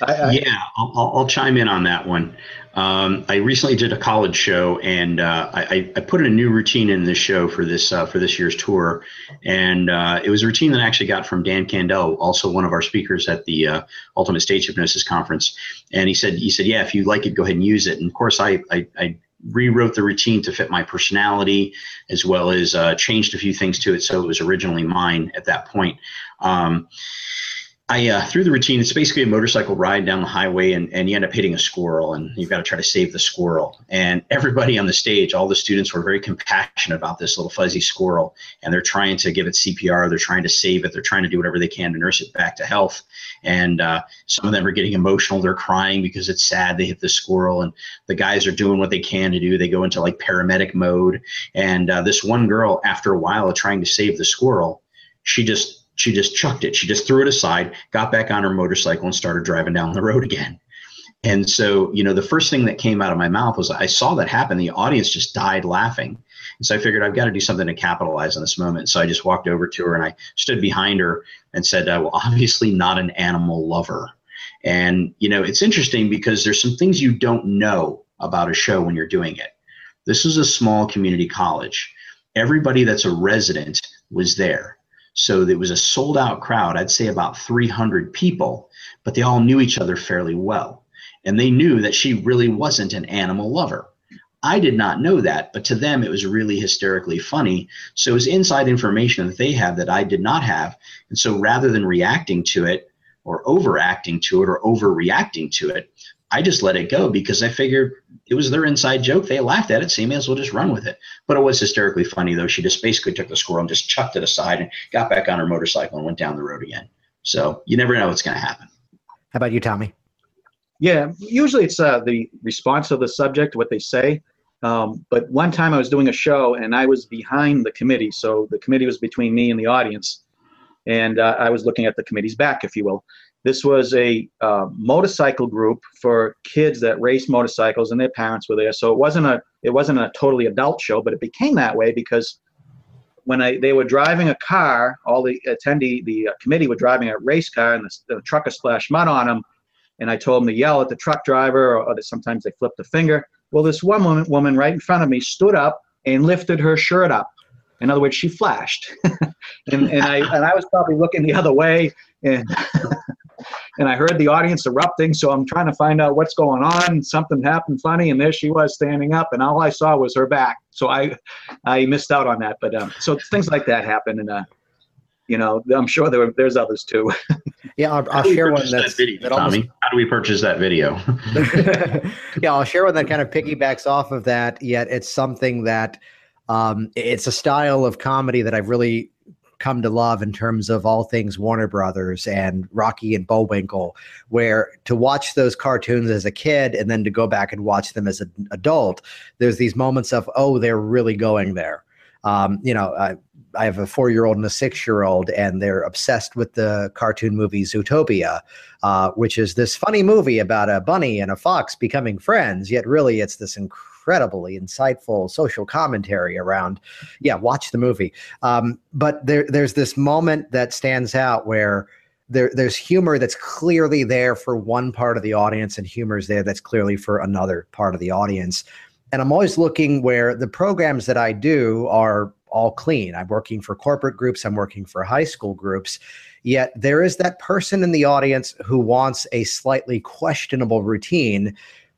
I, I, yeah, I'll, I'll, chime in on that one. Um, I recently did a college show, and uh, I, I, put in a new routine in this show for this uh, for this year's tour, and uh, it was a routine that I actually got from Dan Candell, also one of our speakers at the uh, Ultimate Stage Hypnosis Conference. And he said, he said, yeah, if you like it, go ahead and use it. And of course, I, I, I rewrote the routine to fit my personality, as well as uh, changed a few things to it, so it was originally mine at that point. Um, I uh, through the routine, it's basically a motorcycle ride down the highway, and, and you end up hitting a squirrel, and you've got to try to save the squirrel. And everybody on the stage, all the students were very compassionate about this little fuzzy squirrel, and they're trying to give it CPR, they're trying to save it, they're trying to do whatever they can to nurse it back to health. And uh, some of them are getting emotional, they're crying because it's sad they hit the squirrel, and the guys are doing what they can to do. They go into like paramedic mode, and uh, this one girl, after a while of trying to save the squirrel, she just she just chucked it. She just threw it aside, got back on her motorcycle, and started driving down the road again. And so, you know, the first thing that came out of my mouth was I saw that happen. The audience just died laughing. And so I figured I've got to do something to capitalize on this moment. So I just walked over to her and I stood behind her and said, uh, Well, obviously not an animal lover. And, you know, it's interesting because there's some things you don't know about a show when you're doing it. This is a small community college. Everybody that's a resident was there. So it was a sold out crowd. I'd say about 300 people, but they all knew each other fairly well. And they knew that she really wasn't an animal lover. I did not know that, but to them it was really hysterically funny. So it was inside information that they had that I did not have. And so rather than reacting to it or overacting to it or overreacting to it, I just let it go because I figured it was their inside joke. They laughed at it, so you may as well just run with it. But it was hysterically funny, though. She just basically took the squirrel and just chucked it aside and got back on her motorcycle and went down the road again. So you never know what's going to happen. How about you, Tommy? Yeah, usually it's uh, the response of the subject, what they say. Um, but one time I was doing a show and I was behind the committee. So the committee was between me and the audience. And uh, I was looking at the committee's back, if you will. This was a uh, motorcycle group for kids that race motorcycles, and their parents were there. So it wasn't a it wasn't a totally adult show, but it became that way because when I, they were driving a car, all the attendee, the uh, committee were driving a race car, and the, the trucker splashed mud on them. And I told them to yell at the truck driver, or, or sometimes they flipped a finger. Well, this one woman, woman right in front of me stood up and lifted her shirt up. In other words, she flashed, and, and I and I was probably looking the other way, and and I heard the audience erupting. So I'm trying to find out what's going on. Something happened funny, and there she was standing up, and all I saw was her back. So I I missed out on that. But um, so things like that happen, and uh, you know, I'm sure there were, there's others too. yeah, I'll, I'll share one that's that video, that almost, Tommy. How do we purchase that video? yeah, I'll share one that kind of piggybacks off of that. Yet it's something that um, it's a style of comedy that I've really come to love in terms of all things Warner Brothers and Rocky and Bullwinkle, where to watch those cartoons as a kid and then to go back and watch them as an adult, there's these moments of, oh, they're really going there. Um, you know, I, I have a four year old and a six year old, and they're obsessed with the cartoon movie Zootopia, uh, which is this funny movie about a bunny and a fox becoming friends. Yet, really, it's this incredibly insightful social commentary around. Yeah, watch the movie. Um, but there, there's this moment that stands out where. There, there's humor that's clearly there for one part of the audience, and humor is there that's clearly for another part of the audience. And I'm always looking where the programs that I do are all clean. I'm working for corporate groups, I'm working for high school groups. Yet there is that person in the audience who wants a slightly questionable routine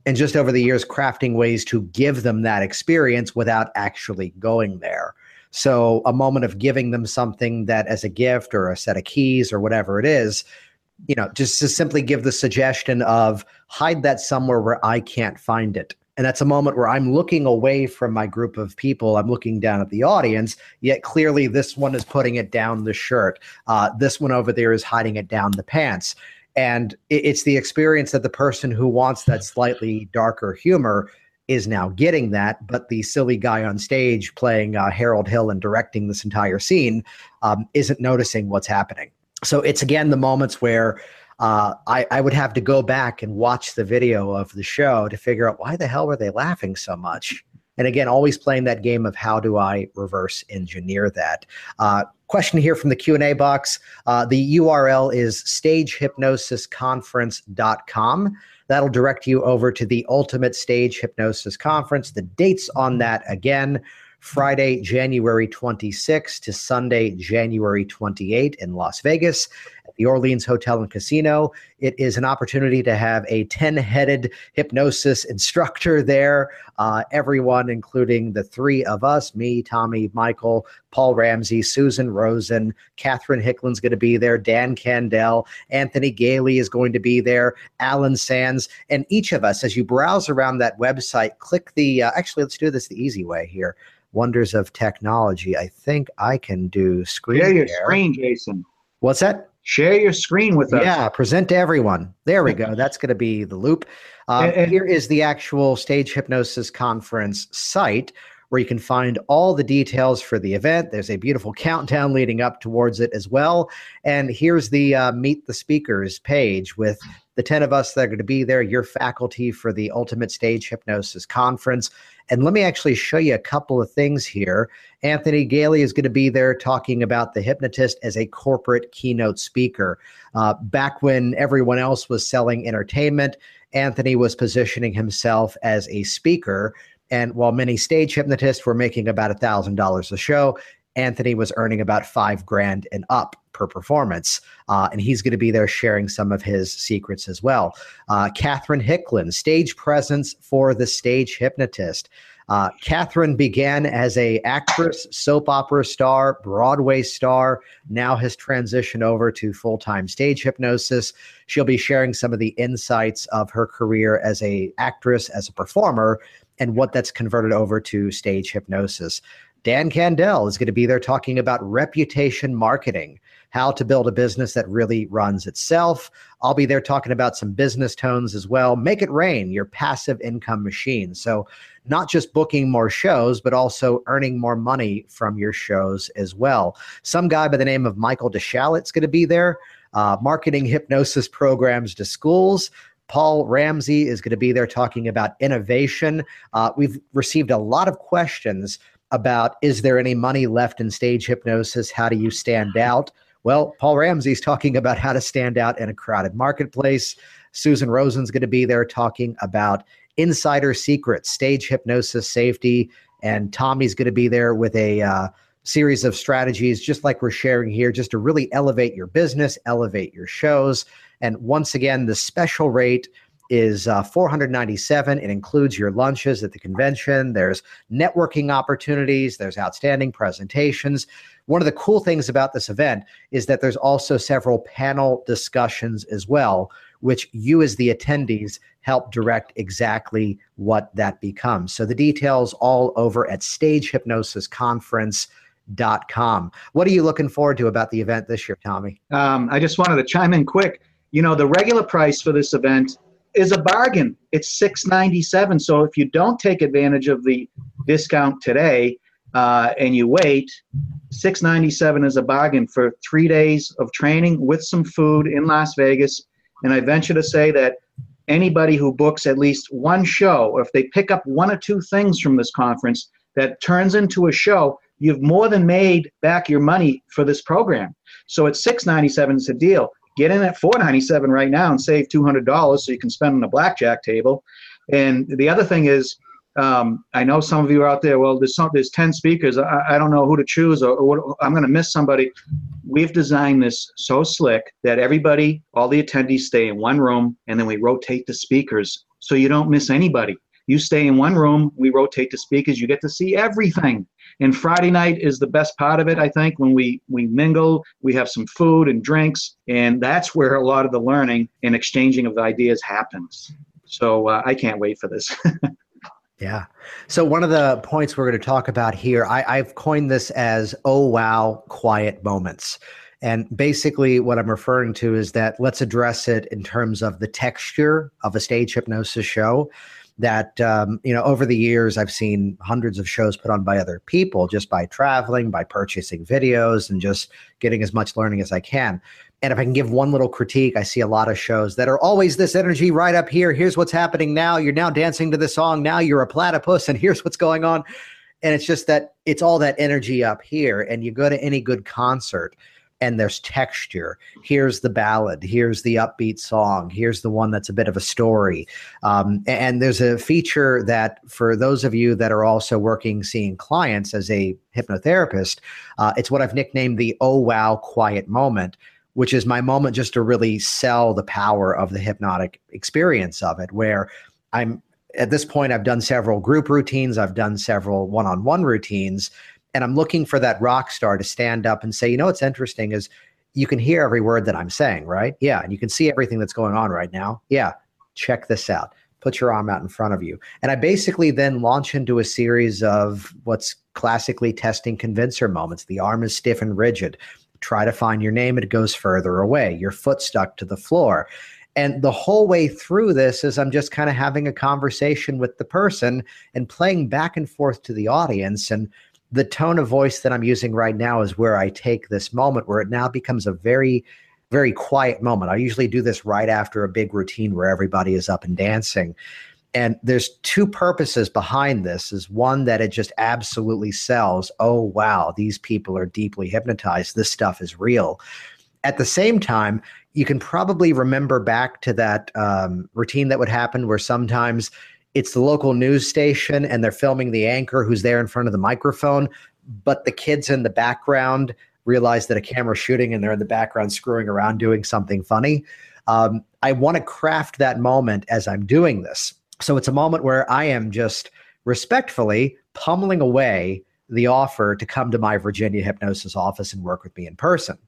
and just over the years crafting ways to give them that experience without actually going there. So a moment of giving them something that as a gift or a set of keys or whatever it is, you know, just to simply give the suggestion of hide that somewhere where I can't find it. And that's a moment where I'm looking away from my group of people. I'm looking down at the audience, yet clearly this one is putting it down the shirt. Uh, this one over there is hiding it down the pants. And it's the experience that the person who wants that slightly darker humor is now getting that, but the silly guy on stage playing uh, Harold Hill and directing this entire scene um, isn't noticing what's happening. So it's again the moments where uh, I, I would have to go back and watch the video of the show to figure out why the hell were they laughing so much. And again, always playing that game of how do I reverse engineer that. Uh, question here from the Q&A box. Uh, the URL is stagehypnosisconference.com. That'll direct you over to the Ultimate Stage Hypnosis Conference. The dates on that again, Friday, January 26 to Sunday, January 28 in Las Vegas the Orleans Hotel and Casino. It is an opportunity to have a 10 headed hypnosis instructor there. Uh, everyone, including the three of us me, Tommy, Michael, Paul Ramsey, Susan Rosen, Catherine Hicklin's going to be there, Dan Candell, Anthony Galie is going to be there, Alan Sands, and each of us, as you browse around that website, click the uh, actually, let's do this the easy way here wonders of technology. I think I can do screen. Yeah, your screen, Jason. What's that? Share your screen with us. Yeah, present to everyone. There we go. That's going to be the loop. Um, and, and, here is the actual Stage Hypnosis Conference site where you can find all the details for the event. There's a beautiful countdown leading up towards it as well. And here's the uh, Meet the Speakers page with the 10 of us that are going to be there, your faculty for the Ultimate Stage Hypnosis Conference. And let me actually show you a couple of things here. Anthony Galie is going to be there talking about the hypnotist as a corporate keynote speaker. Uh, back when everyone else was selling entertainment, Anthony was positioning himself as a speaker. And while many stage hypnotists were making about a $1,000 a show, Anthony was earning about five grand and up per performance. Uh, and he's going to be there sharing some of his secrets as well. Uh, Catherine Hicklin, stage presence for the stage hypnotist. Uh, Catherine began as a actress, soap opera star, Broadway star. Now has transitioned over to full time stage hypnosis. She'll be sharing some of the insights of her career as a actress, as a performer, and what that's converted over to stage hypnosis. Dan Candell is going to be there talking about reputation marketing how to build a business that really runs itself. I'll be there talking about some business tones as well. Make it rain, your passive income machine. So, not just booking more shows, but also earning more money from your shows as well. Some guy by the name of Michael DeSchalit's going to be there, uh, marketing hypnosis programs to schools. Paul Ramsey is going to be there talking about innovation. Uh, we've received a lot of questions about is there any money left in stage hypnosis? How do you stand out? Well, Paul Ramsey's talking about how to stand out in a crowded marketplace. Susan Rosen's going to be there talking about insider secrets, stage hypnosis safety. And Tommy's going to be there with a uh, series of strategies, just like we're sharing here, just to really elevate your business, elevate your shows. And once again, the special rate is uh, 497 it includes your lunches at the convention. There's networking opportunities. There's outstanding presentations. One of the cool things about this event is that there's also several panel discussions as well which you as the attendees help direct exactly what that becomes. So the details all over at stagehypnosisconference.com what are you looking forward to about the event this year tommy? Um, i just wanted to chime in quick. You know the regular price for this event is a bargain. It's six ninety seven. So if you don't take advantage of the discount today uh, and you wait, six ninety seven is a bargain for three days of training with some food in Las Vegas. And I venture to say that anybody who books at least one show, or if they pick up one or two things from this conference that turns into a show, you've more than made back your money for this program. So at six ninety seven, it's a deal get in at 497 right now and save $200 so you can spend on a blackjack table and the other thing is um, I know some of you are out there. Well, there's some, there's 10 speakers. I, I don't know who to choose, or, or what, I'm going to miss somebody. We've designed this so slick that everybody, all the attendees, stay in one room, and then we rotate the speakers so you don't miss anybody. You stay in one room. We rotate the speakers. You get to see everything. And Friday night is the best part of it, I think, when we we mingle, we have some food and drinks, and that's where a lot of the learning and exchanging of ideas happens. So uh, I can't wait for this. Yeah. So one of the points we're going to talk about here, I, have coined this as "oh wow" quiet moments. And basically, what I'm referring to is that let's address it in terms of the texture of a stage hypnosis show that um, you know over the years i've seen hundreds of shows put on by other people just by traveling by purchasing videos and just getting as much learning as i can. And if i can give one little critique i see a lot of shows that are always this energy right up here. Here's what's happening now. You're now dancing to the song. Now you're a platypus and here's what's going on. And it's just that it's all that energy up here and you go to any good concert and there's texture. Here's the ballad. Here's the upbeat song. Here's the one that's a bit of a story. Um, and there's a feature that, for those of you that are also working seeing clients as a hypnotherapist, uh, it's what I've nicknamed the oh wow quiet moment. Which is my moment just to really sell the power of the hypnotic experience of it, where I'm at this point, I've done several group routines, I've done several one on one routines, and I'm looking for that rock star to stand up and say, you know, what's interesting is you can hear every word that I'm saying, right? Yeah. And you can see everything that's going on right now. Yeah. Check this out. Put your arm out in front of you. And I basically then launch into a series of what's classically testing convincer moments. The arm is stiff and rigid. Try to find your name, it goes further away. Your foot stuck to the floor. And the whole way through this is I'm just kind of having a conversation with the person and playing back and forth to the audience. And the tone of voice that I'm using right now is where I take this moment where it now becomes a very, very quiet moment. I usually do this right after a big routine where everybody is up and dancing. And there's two purposes behind this is one that it just absolutely sells. Oh, wow, these people are deeply hypnotized. This stuff is real. At the same time, you can probably remember back to that um, routine that would happen where sometimes it's the local news station and they're filming the anchor who's there in front of the microphone, but the kids in the background realize that a camera's shooting and they're in the background screwing around doing something funny. Um, I want to craft that moment as I'm doing this. So it's a moment where I am just respectfully pummeling away the offer to come to my Virginia hypnosis office and work with me in person.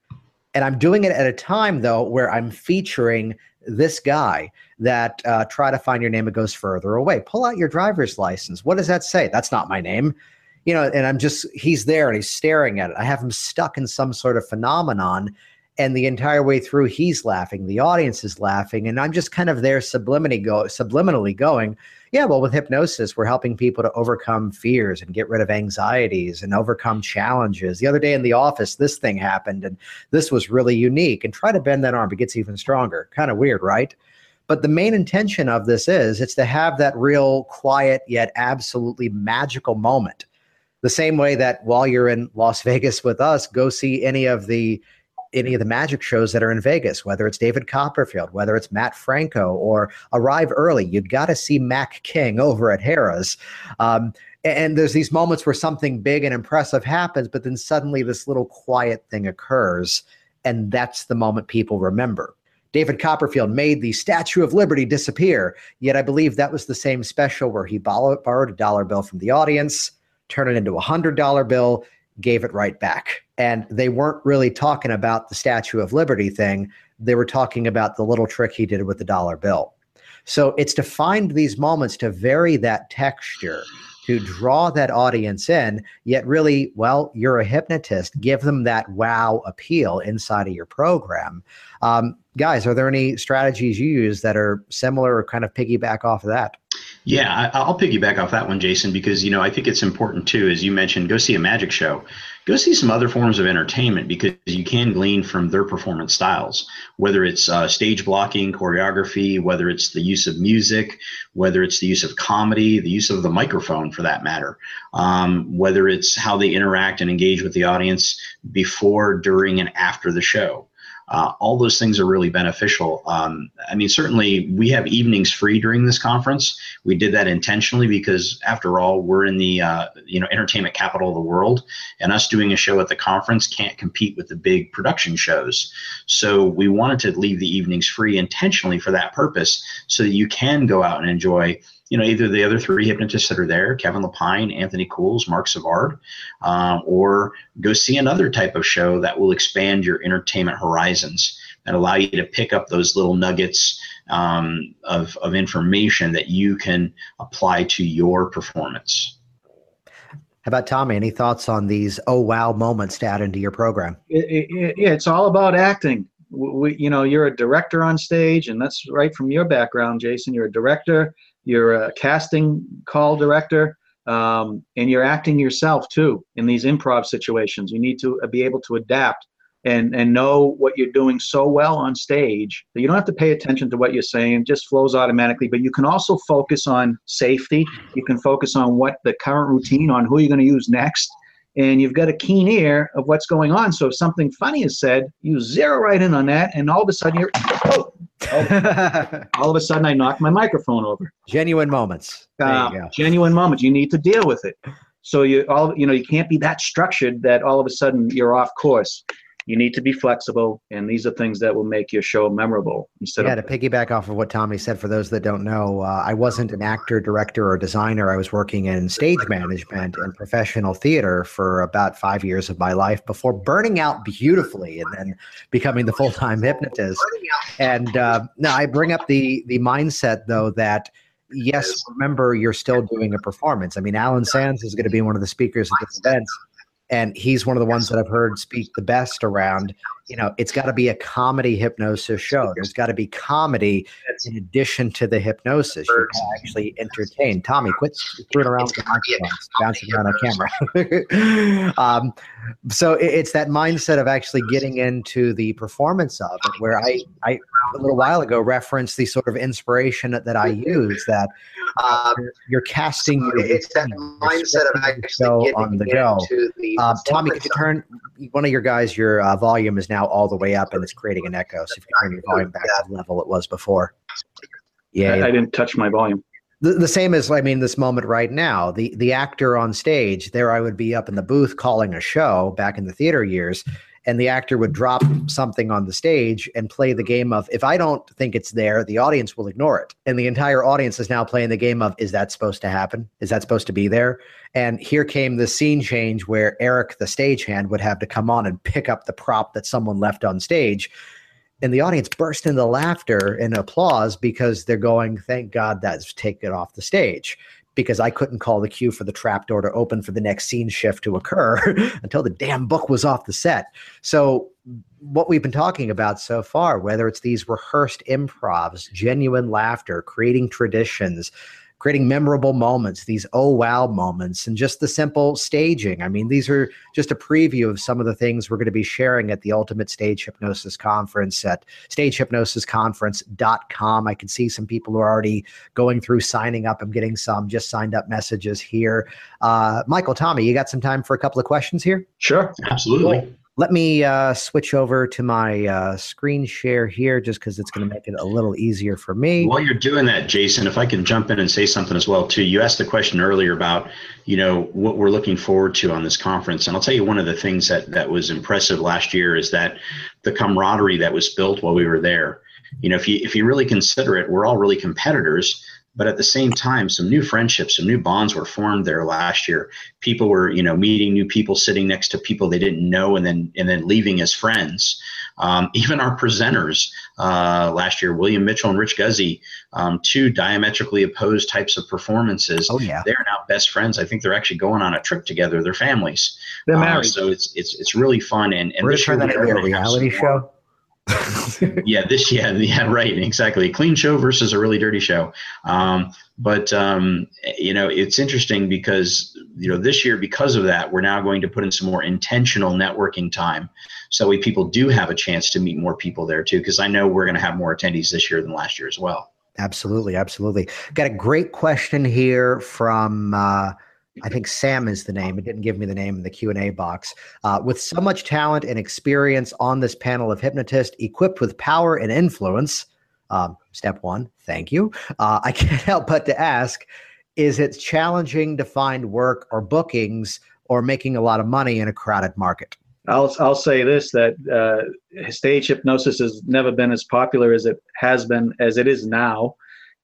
And I'm doing it at a time, though, where I'm featuring this guy that uh, try to find your name, it goes further away. Pull out your driver's license. What does that say? That's not my name. You know, and I'm just, he's there and he's staring at it. I have him stuck in some sort of phenomenon. And the entire way through he's laughing the audience is laughing and i'm just kind of there subliminally go subliminally going yeah well with hypnosis we're helping people to overcome fears and get rid of anxieties and overcome challenges. The other day in the office this thing happened and this was really unique and try to bend that arm it gets even stronger. Kind of weird right? But the main intention of this is it's to have that real quiet yet absolutely magical moment. The same way that while you're in las vegas with us go see any of the any of the magic shows that are in Vegas, whether it's David Copperfield, whether it's Matt Franco, or arrive early. You've got to see Mac King over at Harrah's. Um, and there's these moments where something big and impressive happens, but then suddenly this little quiet thing occurs. And that's the moment people remember. David Copperfield made the Statue of Liberty disappear, yet I believe that was the same special where he borrowed a dollar bill from the audience, turned it into a hundred dollar bill, gave it right back. And they weren't really talking about the Statue of Liberty thing. They were talking about the little trick he did with the dollar bill. So it's to find these moments to vary that texture, to draw that audience in, yet really, well, you're a hypnotist. Give them that wow appeal inside of your program. Um, guys, are there any strategies you use that are similar or kind of piggyback off of that? Yeah, I, will piggyback off that one, Jason, because you know I think it's important too, as you mentioned, go see a magic show, go see some other forms of entertainment because you can glean from their performance styles, whether it's uh, stage blocking, choreography, whether it's the use of music, whether it's the use of comedy, the use of the microphone for that matter, um, whether it's how they interact and engage with the audience before, during, and after the show. Uh, all those things are really beneficial. Um, I mean, certainly we have evenings free during this conference. We did that intentionally because, after all, we're in the uh, you know entertainment capital of the world, and us doing a show at the conference can't compete with the big production shows. So we wanted to leave the evenings free intentionally for that purpose, so that you can go out and enjoy you know, either the other three hypnotists that are there, Kevin Lepine, Anthony Cools, Mark Savard, um, or go see another type of show that will expand your entertainment horizons and allow you to pick up those little nuggets um, of, of information that you can apply to your performance. How about Tommy? Any thoughts on these oh wow moments to add into your program? It, it, yeah, it's all about acting. We, you know, you're a director on stage, and that's right from your background, Jason. You're a director you're a casting call director, um, and you're acting yourself too in these improv situations. You need to be able to adapt and and know what you're doing so well on stage that you don't have to pay attention to what you're saying; It just flows automatically. But you can also focus on safety. You can focus on what the current routine on who you're going to use next and you've got a keen ear of what's going on. So if something funny is said, you zero right in on that, and all of a sudden you're, oh, oh. all of a sudden I knock my microphone over. Genuine moments. Uh, genuine moments. You need to deal with it. So you all, you know, you can't be that structured that all of a sudden you're off course you need to be flexible and these are things that will make your show memorable instead yeah, of to piggyback off of what tommy said for those that don't know uh, i wasn't an actor director or designer. I was working in stage management and professional theater for about five years of my life before burning out beautifully and then becoming the full-time hypnotist. And uh, now i bring up the the mindset though that yes remember you're still doing a performance. I mean alan sands is going to be one of the speakers at this event and he's one of the ones that I've heard speak the best around. You know, it's got to be a comedy hypnosis show. There's got to be comedy in addition to the hypnosis. You can actually entertain. Tommy, quit screwing around with the microphones, bouncing around on camera. um, so it's that mindset of actually getting into the performance of it, where I, I a little while ago referenced the sort of inspiration that I use that um, you're casting your it's that mindset of actually on the go. The um, Tommy, could you turn one of your guys? Your uh, volume is now all the way up, and it's creating an echo. So if you turn your volume back to the level it was before. Yeah, I, I didn't touch my volume. The, the same as I mean, this moment right now, the the actor on stage. There, I would be up in the booth calling a show back in the theater years, and the actor would drop something on the stage and play the game of if I don't think it's there, the audience will ignore it. And the entire audience is now playing the game of is that supposed to happen? Is that supposed to be there? And here came the scene change where Eric, the stagehand, would have to come on and pick up the prop that someone left on stage. And the audience burst into laughter and applause because they're going, thank God that's taken off the stage because I couldn't call the cue for the trapdoor to open for the next scene shift to occur until the damn book was off the set. So, what we've been talking about so far, whether it's these rehearsed improvs, genuine laughter, creating traditions, creating memorable moments, these oh wow moments, and just the simple staging. I mean, these are just a preview of some of the things we're going to be sharing at the Ultimate Stage Hypnosis Conference at stagehypnosisconference.com. I can see some people who are already going through signing up. I'm getting some just signed up messages here. Uh, Michael, Tommy, you got some time for a couple of questions here? Sure. Absolutely. Cool. Let me uh, switch over to my uh, screen share here just because it's going to make it a little easier for me. While you're doing that, Jason, if I can jump in and say something as well too. You asked the question earlier about, you know, what we're looking forward to on this conference. And I'll tell you one of the things that that was impressive last year is that the camaraderie that was built while we were there. You know, if you if you really consider it, we're all really competitors, but at the same time some new friendships some new bonds were formed there last year. People were you know meeting new people sitting next to people they didn't know and then and then leaving as friends. Um, even our presenters uh, last year william mitchell and rich guzzi um, two diametrically opposed types of performances. Oh yeah. They're now best friends. I think they're actually going on a trip together. Their families. They're married. uh, so it's it's it's really fun and, and we're going to turn that into a reality show yeah, this yeah yeah right exactly. Clean show versus a really dirty show. Um, but um, you know it's interesting because you know this year because of that we're now going to put in some more intentional networking time, so we people do have a chance to meet more people there too. Because I know we're going to have more attendees this year than last year as well. Absolutely, absolutely. Got a great question here from. Uh, I think Sam is the name. It didn't give me the name in the Q and A box. Uh, with so much talent and experience on this panel of hypnotists, equipped with power and influence. Um, step one, thank you. Uh, I can't help but to ask: Is it challenging to find work or bookings or making a lot of money in a crowded market? I'll I'll say this: that uh, stage hypnosis has never been as popular as it has been as it is now.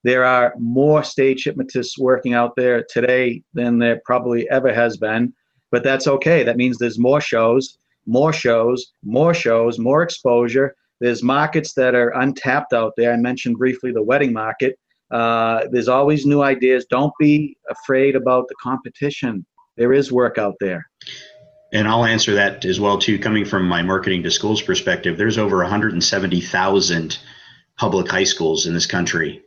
There are more stage hypnotists working out there today than there probably ever has been, but that's okay. That means there's more shows, more shows, more shows, more exposure. There's markets that are untapped out there. I mentioned briefly the wedding market. Uh, there's always new ideas. Don't be afraid about the competition. There is work out there. And I'll answer that as well too. Coming from my marketing to schools perspective, there's over 170,000 public high schools in this country.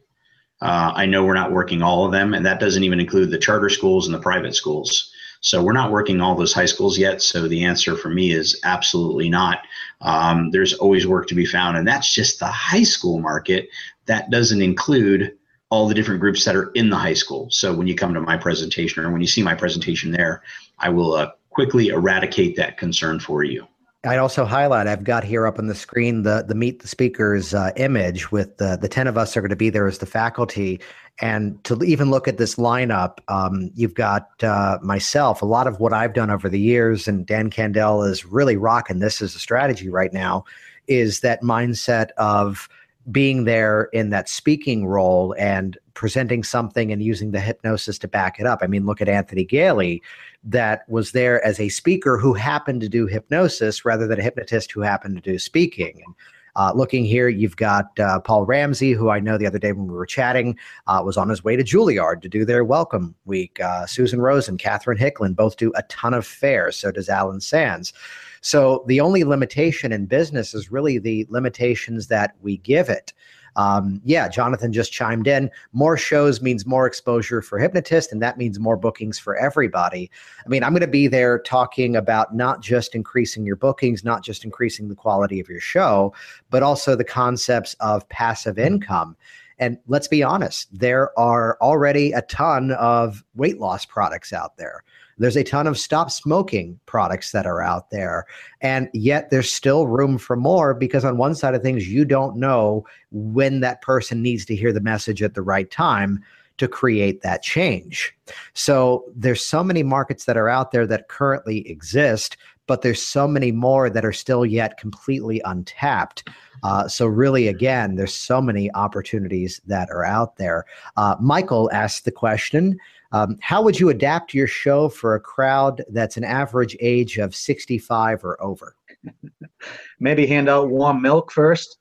Uh, I know we're not working all of them, and that doesn't even include the charter schools and the private schools. So we're not working all those high schools yet. So the answer for me is absolutely not. Um, there's always work to be found, and that's just the high school market. That doesn't include all the different groups that are in the high school. So when you come to my presentation or when you see my presentation there, I will uh, quickly eradicate that concern for you. I'd also highlight I've got here up on the screen the the meet the speakers uh, image with the the ten of us are going to be there as the faculty, and to even look at this lineup, um, you've got uh, myself. A lot of what I've done over the years, and Dan Candell is really rocking this as a strategy right now, is that mindset of being there in that speaking role and presenting something and using the hypnosis to back it up. I mean, look at Anthony Galie that was there as a speaker who happened to do hypnosis rather than a hypnotist who happened to do speaking. And uh, looking here, you've got uh, Paul Ramsey, who I know the other day when we were chatting uh, was on his way to Juilliard to do their welcome week. Uh, Susan Rosen and Catherine Hicklin both do a ton of fairs. So does Alan Sands. So the only limitation in business is really the limitations that we give it. Um, yeah, Jonathan just chimed in. More shows means more exposure for hypnotists, and that means more bookings for everybody. I mean, I'm going to be there talking about not just increasing your bookings, not just increasing the quality of your show, but also the concepts of passive income. And let's be honest, there are already a ton of weight loss products out there. There's a ton of stop smoking products that are out there. And yet there's still room for more because, on one side of things, you don't know when that person needs to hear the message at the right time to create that change. So there's so many markets that are out there that currently exist, but there's so many more that are still yet completely untapped. Uh, so really, again, there's so many opportunities that are out there. Uh, Michael asked the question: um, how would you adapt your show for a crowd that's an average age of 65 or over? Maybe hand out warm milk first.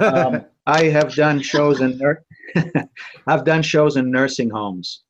um, I have done shows in I've done shows in nursing homes,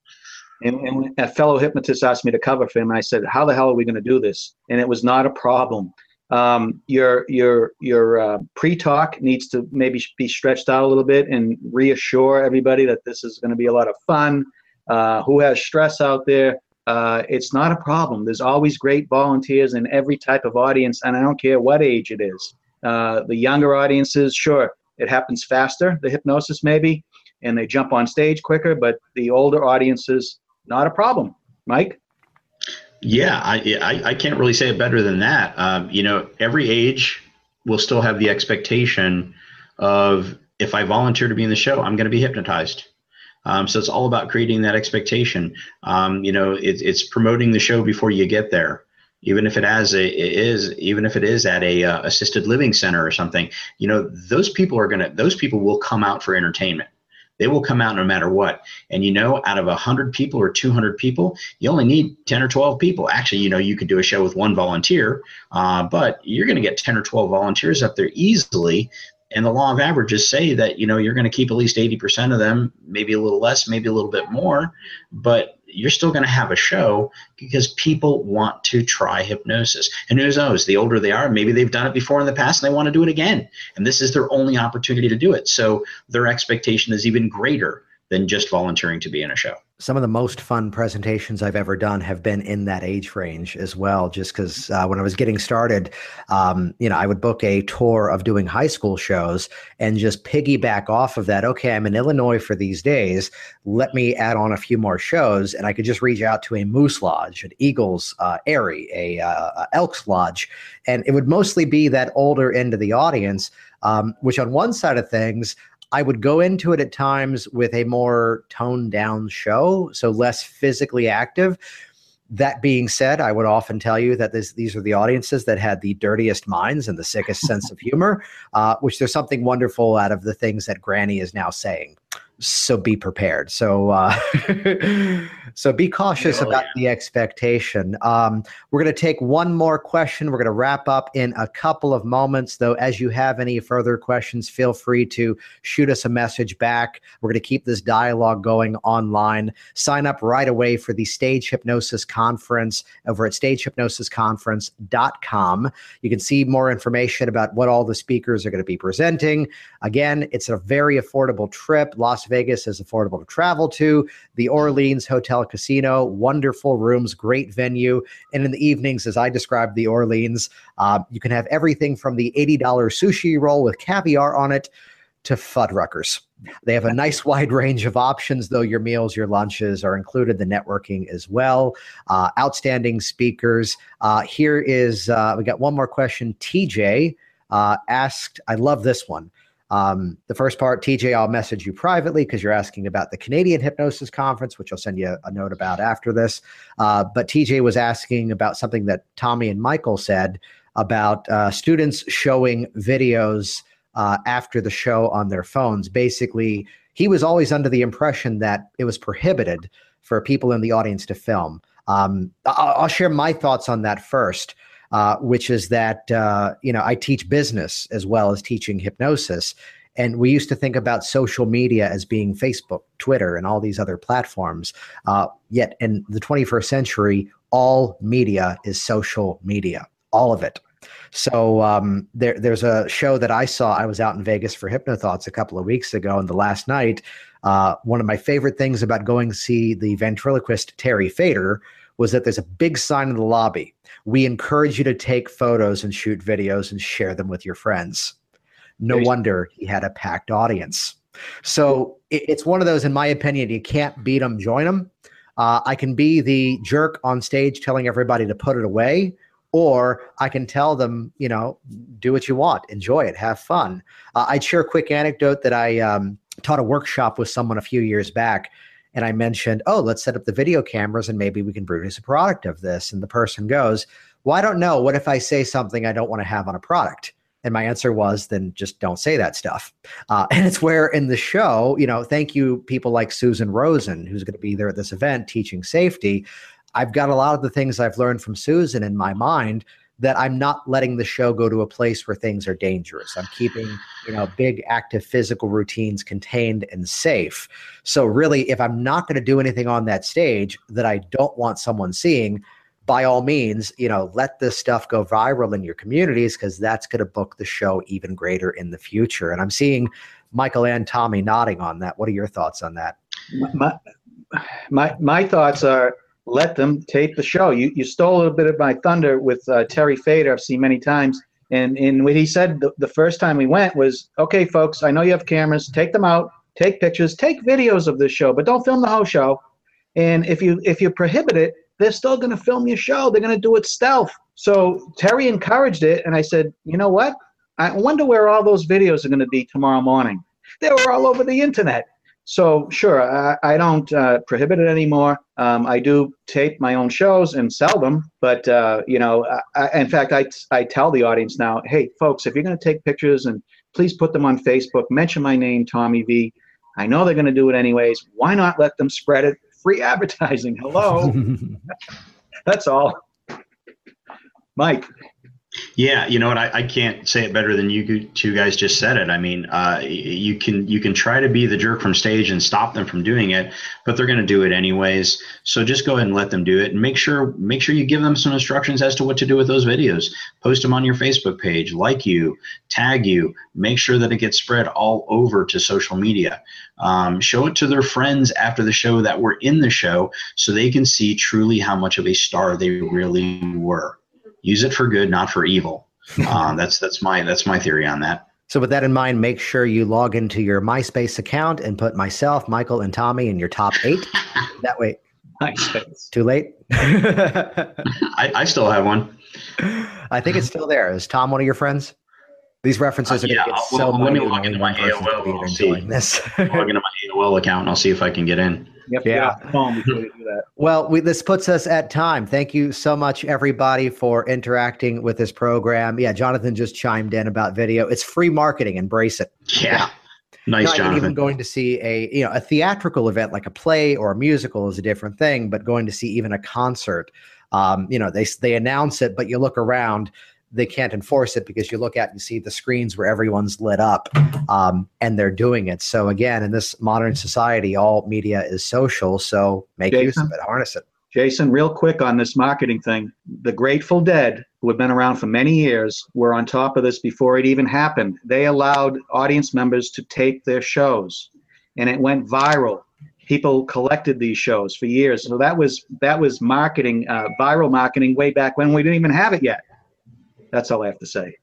And, and a fellow hypnotist asked me to cover for him, and I said, "How the hell are we going to do this?" And it was not a problem. Um, your your your uh, pre-talk needs to maybe be stretched out a little bit and reassure everybody that this is going to be a lot of fun. Uh, who has stress out there? Uh, it's not a problem. There's always great volunteers in every type of audience, and I don't care what age it is. Uh, the younger audiences, sure, it happens faster, the hypnosis maybe, and they jump on stage quicker, but the older audiences, not a problem. Mike? Yeah, I, I, I can't really say it better than that. Um, you know, every age will still have the expectation of if I volunteer to be in the show, I'm going to be hypnotized. Um, so it's all about creating that expectation. Um, you know, it, it's promoting the show before you get there. Even if it has a it is even if it is at a uh, assisted living center or something, you know those people are gonna those people will come out for entertainment. They will come out no matter what. And you know, out of 100 people or 200 people, you only need 10 or 12 people. Actually, you know, you could do a show with one volunteer, uh, but you're going to get 10 or 12 volunteers up there easily and the law of averages say that you know you're going to keep at least 80% of them maybe a little less maybe a little bit more but you're still going to have a show because people want to try hypnosis. And who knows the older they are maybe they've done it before in the past and they want to do it again. And this is their only opportunity to do it. So their expectation is even greater than just volunteering to be in a show some of the most fun presentations I've ever done have been in that age range as well. Just because uh, when I was getting started, um, you know, I would book a tour of doing high school shows and just piggyback off of that. Okay, I'm in Illinois for these days. Let me add on a few more shows, and I could just reach out to a Moose Lodge, an Eagles uh, Aerie, a, uh, Elks Lodge, and it would mostly be that older end of the audience. Um, which on one side of things, I would go into it at times with a more toned down show, so less physically active. That being said, I would often tell you that this, these are the audiences that had the dirtiest minds and the sickest sense of humor, uh, which there's something wonderful out of the things that Granny is now saying so be prepared. So uh so be cautious oh, about yeah. the expectation. Um we're going to take one more question. We're going to wrap up in a couple of moments though. As you have any further questions feel free to shoot us a message back. We're going to keep this dialogue going online. Sign up right away for the stage hypnosis conference over at stagehypnosisconference.com you can see more information about what all the speakers are going to be presenting. Again it's a very affordable trip las Vegas is affordable to travel to. The Orleans Hotel Casino, wonderful rooms, great venue. And in the evenings, as I described the Orleans, uh, you can have everything from the $80 sushi roll with caviar on it to Fuddruckers. They have a nice wide range of options, though your meals, your lunches are included, the networking as well. Uh, outstanding speakers. Uh, here is, uh, we got one more question. TJ uh, asked, I love this one. Um, the first part, TJ, I'll message you privately because you're asking about the Canadian Hypnosis Conference, which I'll send you a note about after this. Uh, but TJ was asking about something that Tommy and Michael said about uh, students showing videos uh, after the show on their phones. Basically, he was always under the impression that it was prohibited for people in the audience to film. Um, I'll, I'll share my thoughts on that first uh, which is that uh, you know I teach business as well as teaching hypnosis, and we used to think about social media as being Facebook, Twitter, and all these other platforms. Uh, yet in the 21st century, all media is social media, all of it. So um, there, there's a show that I saw. I was out in Vegas for Hypnothoughts a couple of weeks ago, and the last night, uh, one of my favorite things about going to see the ventriloquist Terry Fator was that there's a big sign in the lobby. We encourage you to take photos and shoot videos and share them with your friends. No wonder he had a packed audience. So it's one of those, in my opinion, you can't beat them, join them. Uh, I can be the jerk on stage telling everybody to put it away, or I can tell them, you know, do what you want, enjoy it, have fun. Uh, I'd share a quick anecdote that I um, taught a workshop with someone a few years back and I mentioned, oh, let's set up the video cameras and maybe we can produce a product of this. And the person goes, well, I don't know. What if I say something I don't want to have on a product? And my answer was, then just don't say that stuff. Uh, and it's where in the show, you know, thank you, people like Susan Rosen, who's going to be there at this event teaching safety. I've got a lot of the things I've learned from Susan in my mind that I'm not letting the show go to a place where things are dangerous. I'm keeping, you know, big active physical routines contained and safe. So really, if I'm not going to do anything on that stage that I don't want someone seeing, by all means, you know, let this stuff go viral in your communities because that's going to book the show even greater in the future. And I'm seeing Michael and Tommy nodding on that. What are your thoughts on that? My, my, my thoughts are let them tape the show. You you stole a little bit of my thunder with uh, Terry Fator. I've seen many times, and and what he said the, the first time we went was, okay, folks, I know you have cameras, take them out, take pictures, take videos of this show, but don't film the whole show. And if you if you prohibit it, they're still going to film your show. They're going to do it stealth. So Terry encouraged it, and I said, you know what? I wonder where all those videos are going to be tomorrow morning. They were all over the internet. So sure, I, I don't uh, prohibit it anymore. Um, I do tape my own shows and sell them, but uh, you know, I, in fact, I I tell the audience now, hey, folks, if you're going to take pictures and please put them on Facebook, mention my name, Tommy Vee. I know they're going to do it anyways. Why not let them spread it? Free advertising. Hello. That's all. Mike. Yeah, you know what? I, I can't say it better than you two guys just said it. I mean, uh, you can you can try to be the jerk from stage and stop them from doing it, but they're going to do it anyways. So just go ahead and let them do it, and make sure make sure you give them some instructions as to what to do with those videos. Post them on your Facebook page, like you, tag you, make sure that it gets spread all over to social media. Um, show it to their friends after the show that were in the show, so they can see truly how much of a star they really were use it for good, not for evil. uh, that's that's my that's my theory on that. So with that in mind, make sure you log into your MySpace account and put myself, Michael, and Tommy in your top eight. that way. MySpace. Too late. I, I still have one. I think it's still there. Is Tom one of your friends? These references are uh, yeah, going to get so well, Let me log into my AOL. I'll see. This. log into my AOL account and I'll see if I can get in. Yep, yeah. Well, we, this puts us at time. Thank you so much, everybody, for interacting with this program. Yeah, Jonathan just chimed in about video. It's free marketing. Embrace it. Yeah. Nice, Not Jonathan. even going to see a you know a theatrical event like a play or a musical is a different thing, but going to see even a concert, um, you know, they they announce it, but you look around, they can't enforce it because you look at and see the screens where everyone's lit up um, and they're doing it. So again, in this modern society, all media is social. So make Jason, use of it, harness it. Jason, real quick on this marketing thing. The Grateful Dead, who have been around for many years, were on top of this before it even happened. They allowed audience members to tape their shows and it went viral people collected these shows for years so that was that was marketing uh, viral marketing way back when we didn't even have it yet that's all I have to say.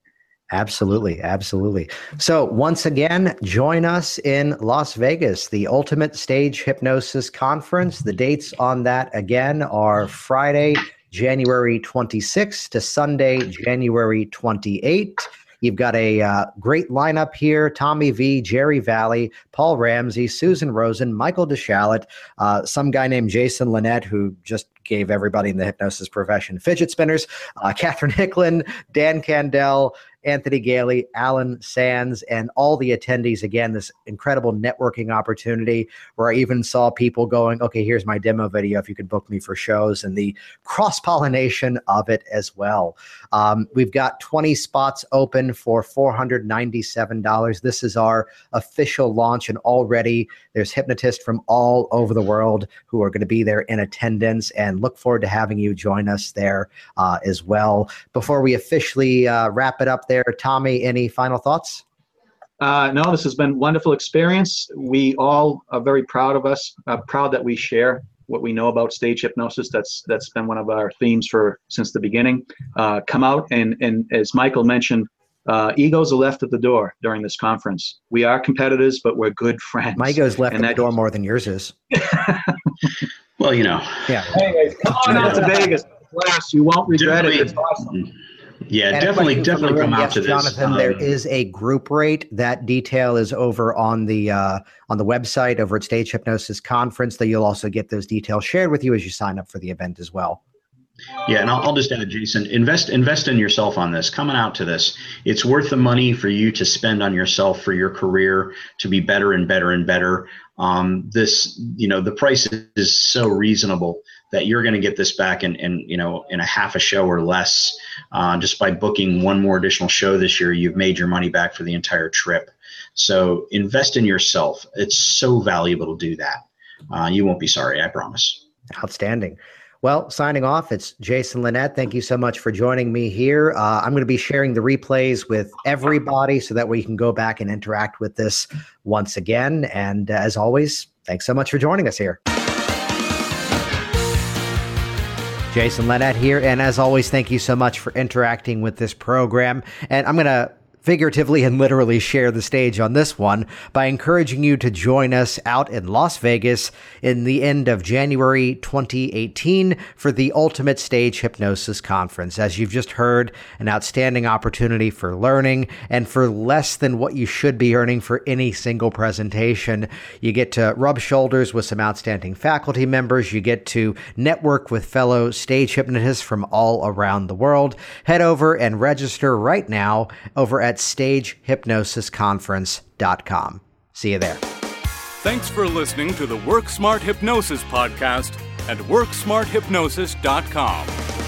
Absolutely, absolutely. So, once again, join us in Las Vegas, the Ultimate Stage Hypnosis Conference. The dates on that again are Friday, January 26th to Sunday, January 28th. You've got a uh, great lineup here Tommy Vee, Jerry Valley, Paul Ramsey, Susan Rosen, Michael DeSchalit, uh, some guy named Jason Linett, who just gave everybody in the hypnosis profession fidget spinners, uh, Catherine Hicklin, Dan Candell, Anthony Galie, Alan Sands, and all the attendees. Again, this incredible networking opportunity where I even saw people going, okay, here's my demo video if you could book me for shows, and the cross pollination of it as well. Um, we've got 20 spots open for $497. This is our official launch, and already there's hypnotists from all over the world who are going to be there in attendance, and look forward to having you join us there uh, as well. Before we officially uh, wrap it up, there. Tommy, any final thoughts? Uh, no, this has been a wonderful experience. We all are very proud of us, uh, proud that we share what we know about stage hypnosis. That's that's been one of our themes for since the beginning. Uh, come out and and as Michael mentioned, uh, egos are left at the door during this conference. We are competitors, but we're good friends. My ego's left and at the door more than yours is. well, you know. Yeah. Anyways, come on out to Vegas. Class, you won't regret it. It's awesome. Yeah, and definitely, definitely come out yes, to this. Jonathan, um, there is a group rate. That detail is over on the uh, on the website over at Stage Hypnosis Conference. That you'll also get those details shared with you as you sign up for the event as well. Yeah, and I'll, I'll, just add, Jason, invest invest in yourself on this. Coming out to this, it's worth the money for you to spend on yourself for your career to be better and better and better. Um, this, you know, the price is so reasonable that you're going to get this back in, in you know in a half a show or less. Uh, just by booking one more additional show this year, you've made your money back for the entire trip. So invest in yourself. It's so valuable to do that. Uh, you won't be sorry, I promise. Outstanding. Well, signing off, it's Jason Linett. Thank you so much for joining me here. Uh, I'm going to be sharing the replays with everybody so that we can go back and interact with this once again. And uh, as always, thanks so much for joining us here. Jason Linett here. And as always, thank you so much for interacting with this program. And I'm going to figuratively and literally share the stage on this one by encouraging you to join us out in Las Vegas in the end of January 2018 for the Ultimate Stage Hypnosis Conference. As you've just heard, an outstanding opportunity for learning and for less than what you should be earning for any single presentation. You get to rub shoulders with some outstanding faculty members. You get to network with fellow stage hypnotists from all around the world. Head over and register right now over at at stagehypnosisconference.com. See you there. Thanks for listening to the Work Smart Hypnosis podcast at WorkSmartHypnosis.com.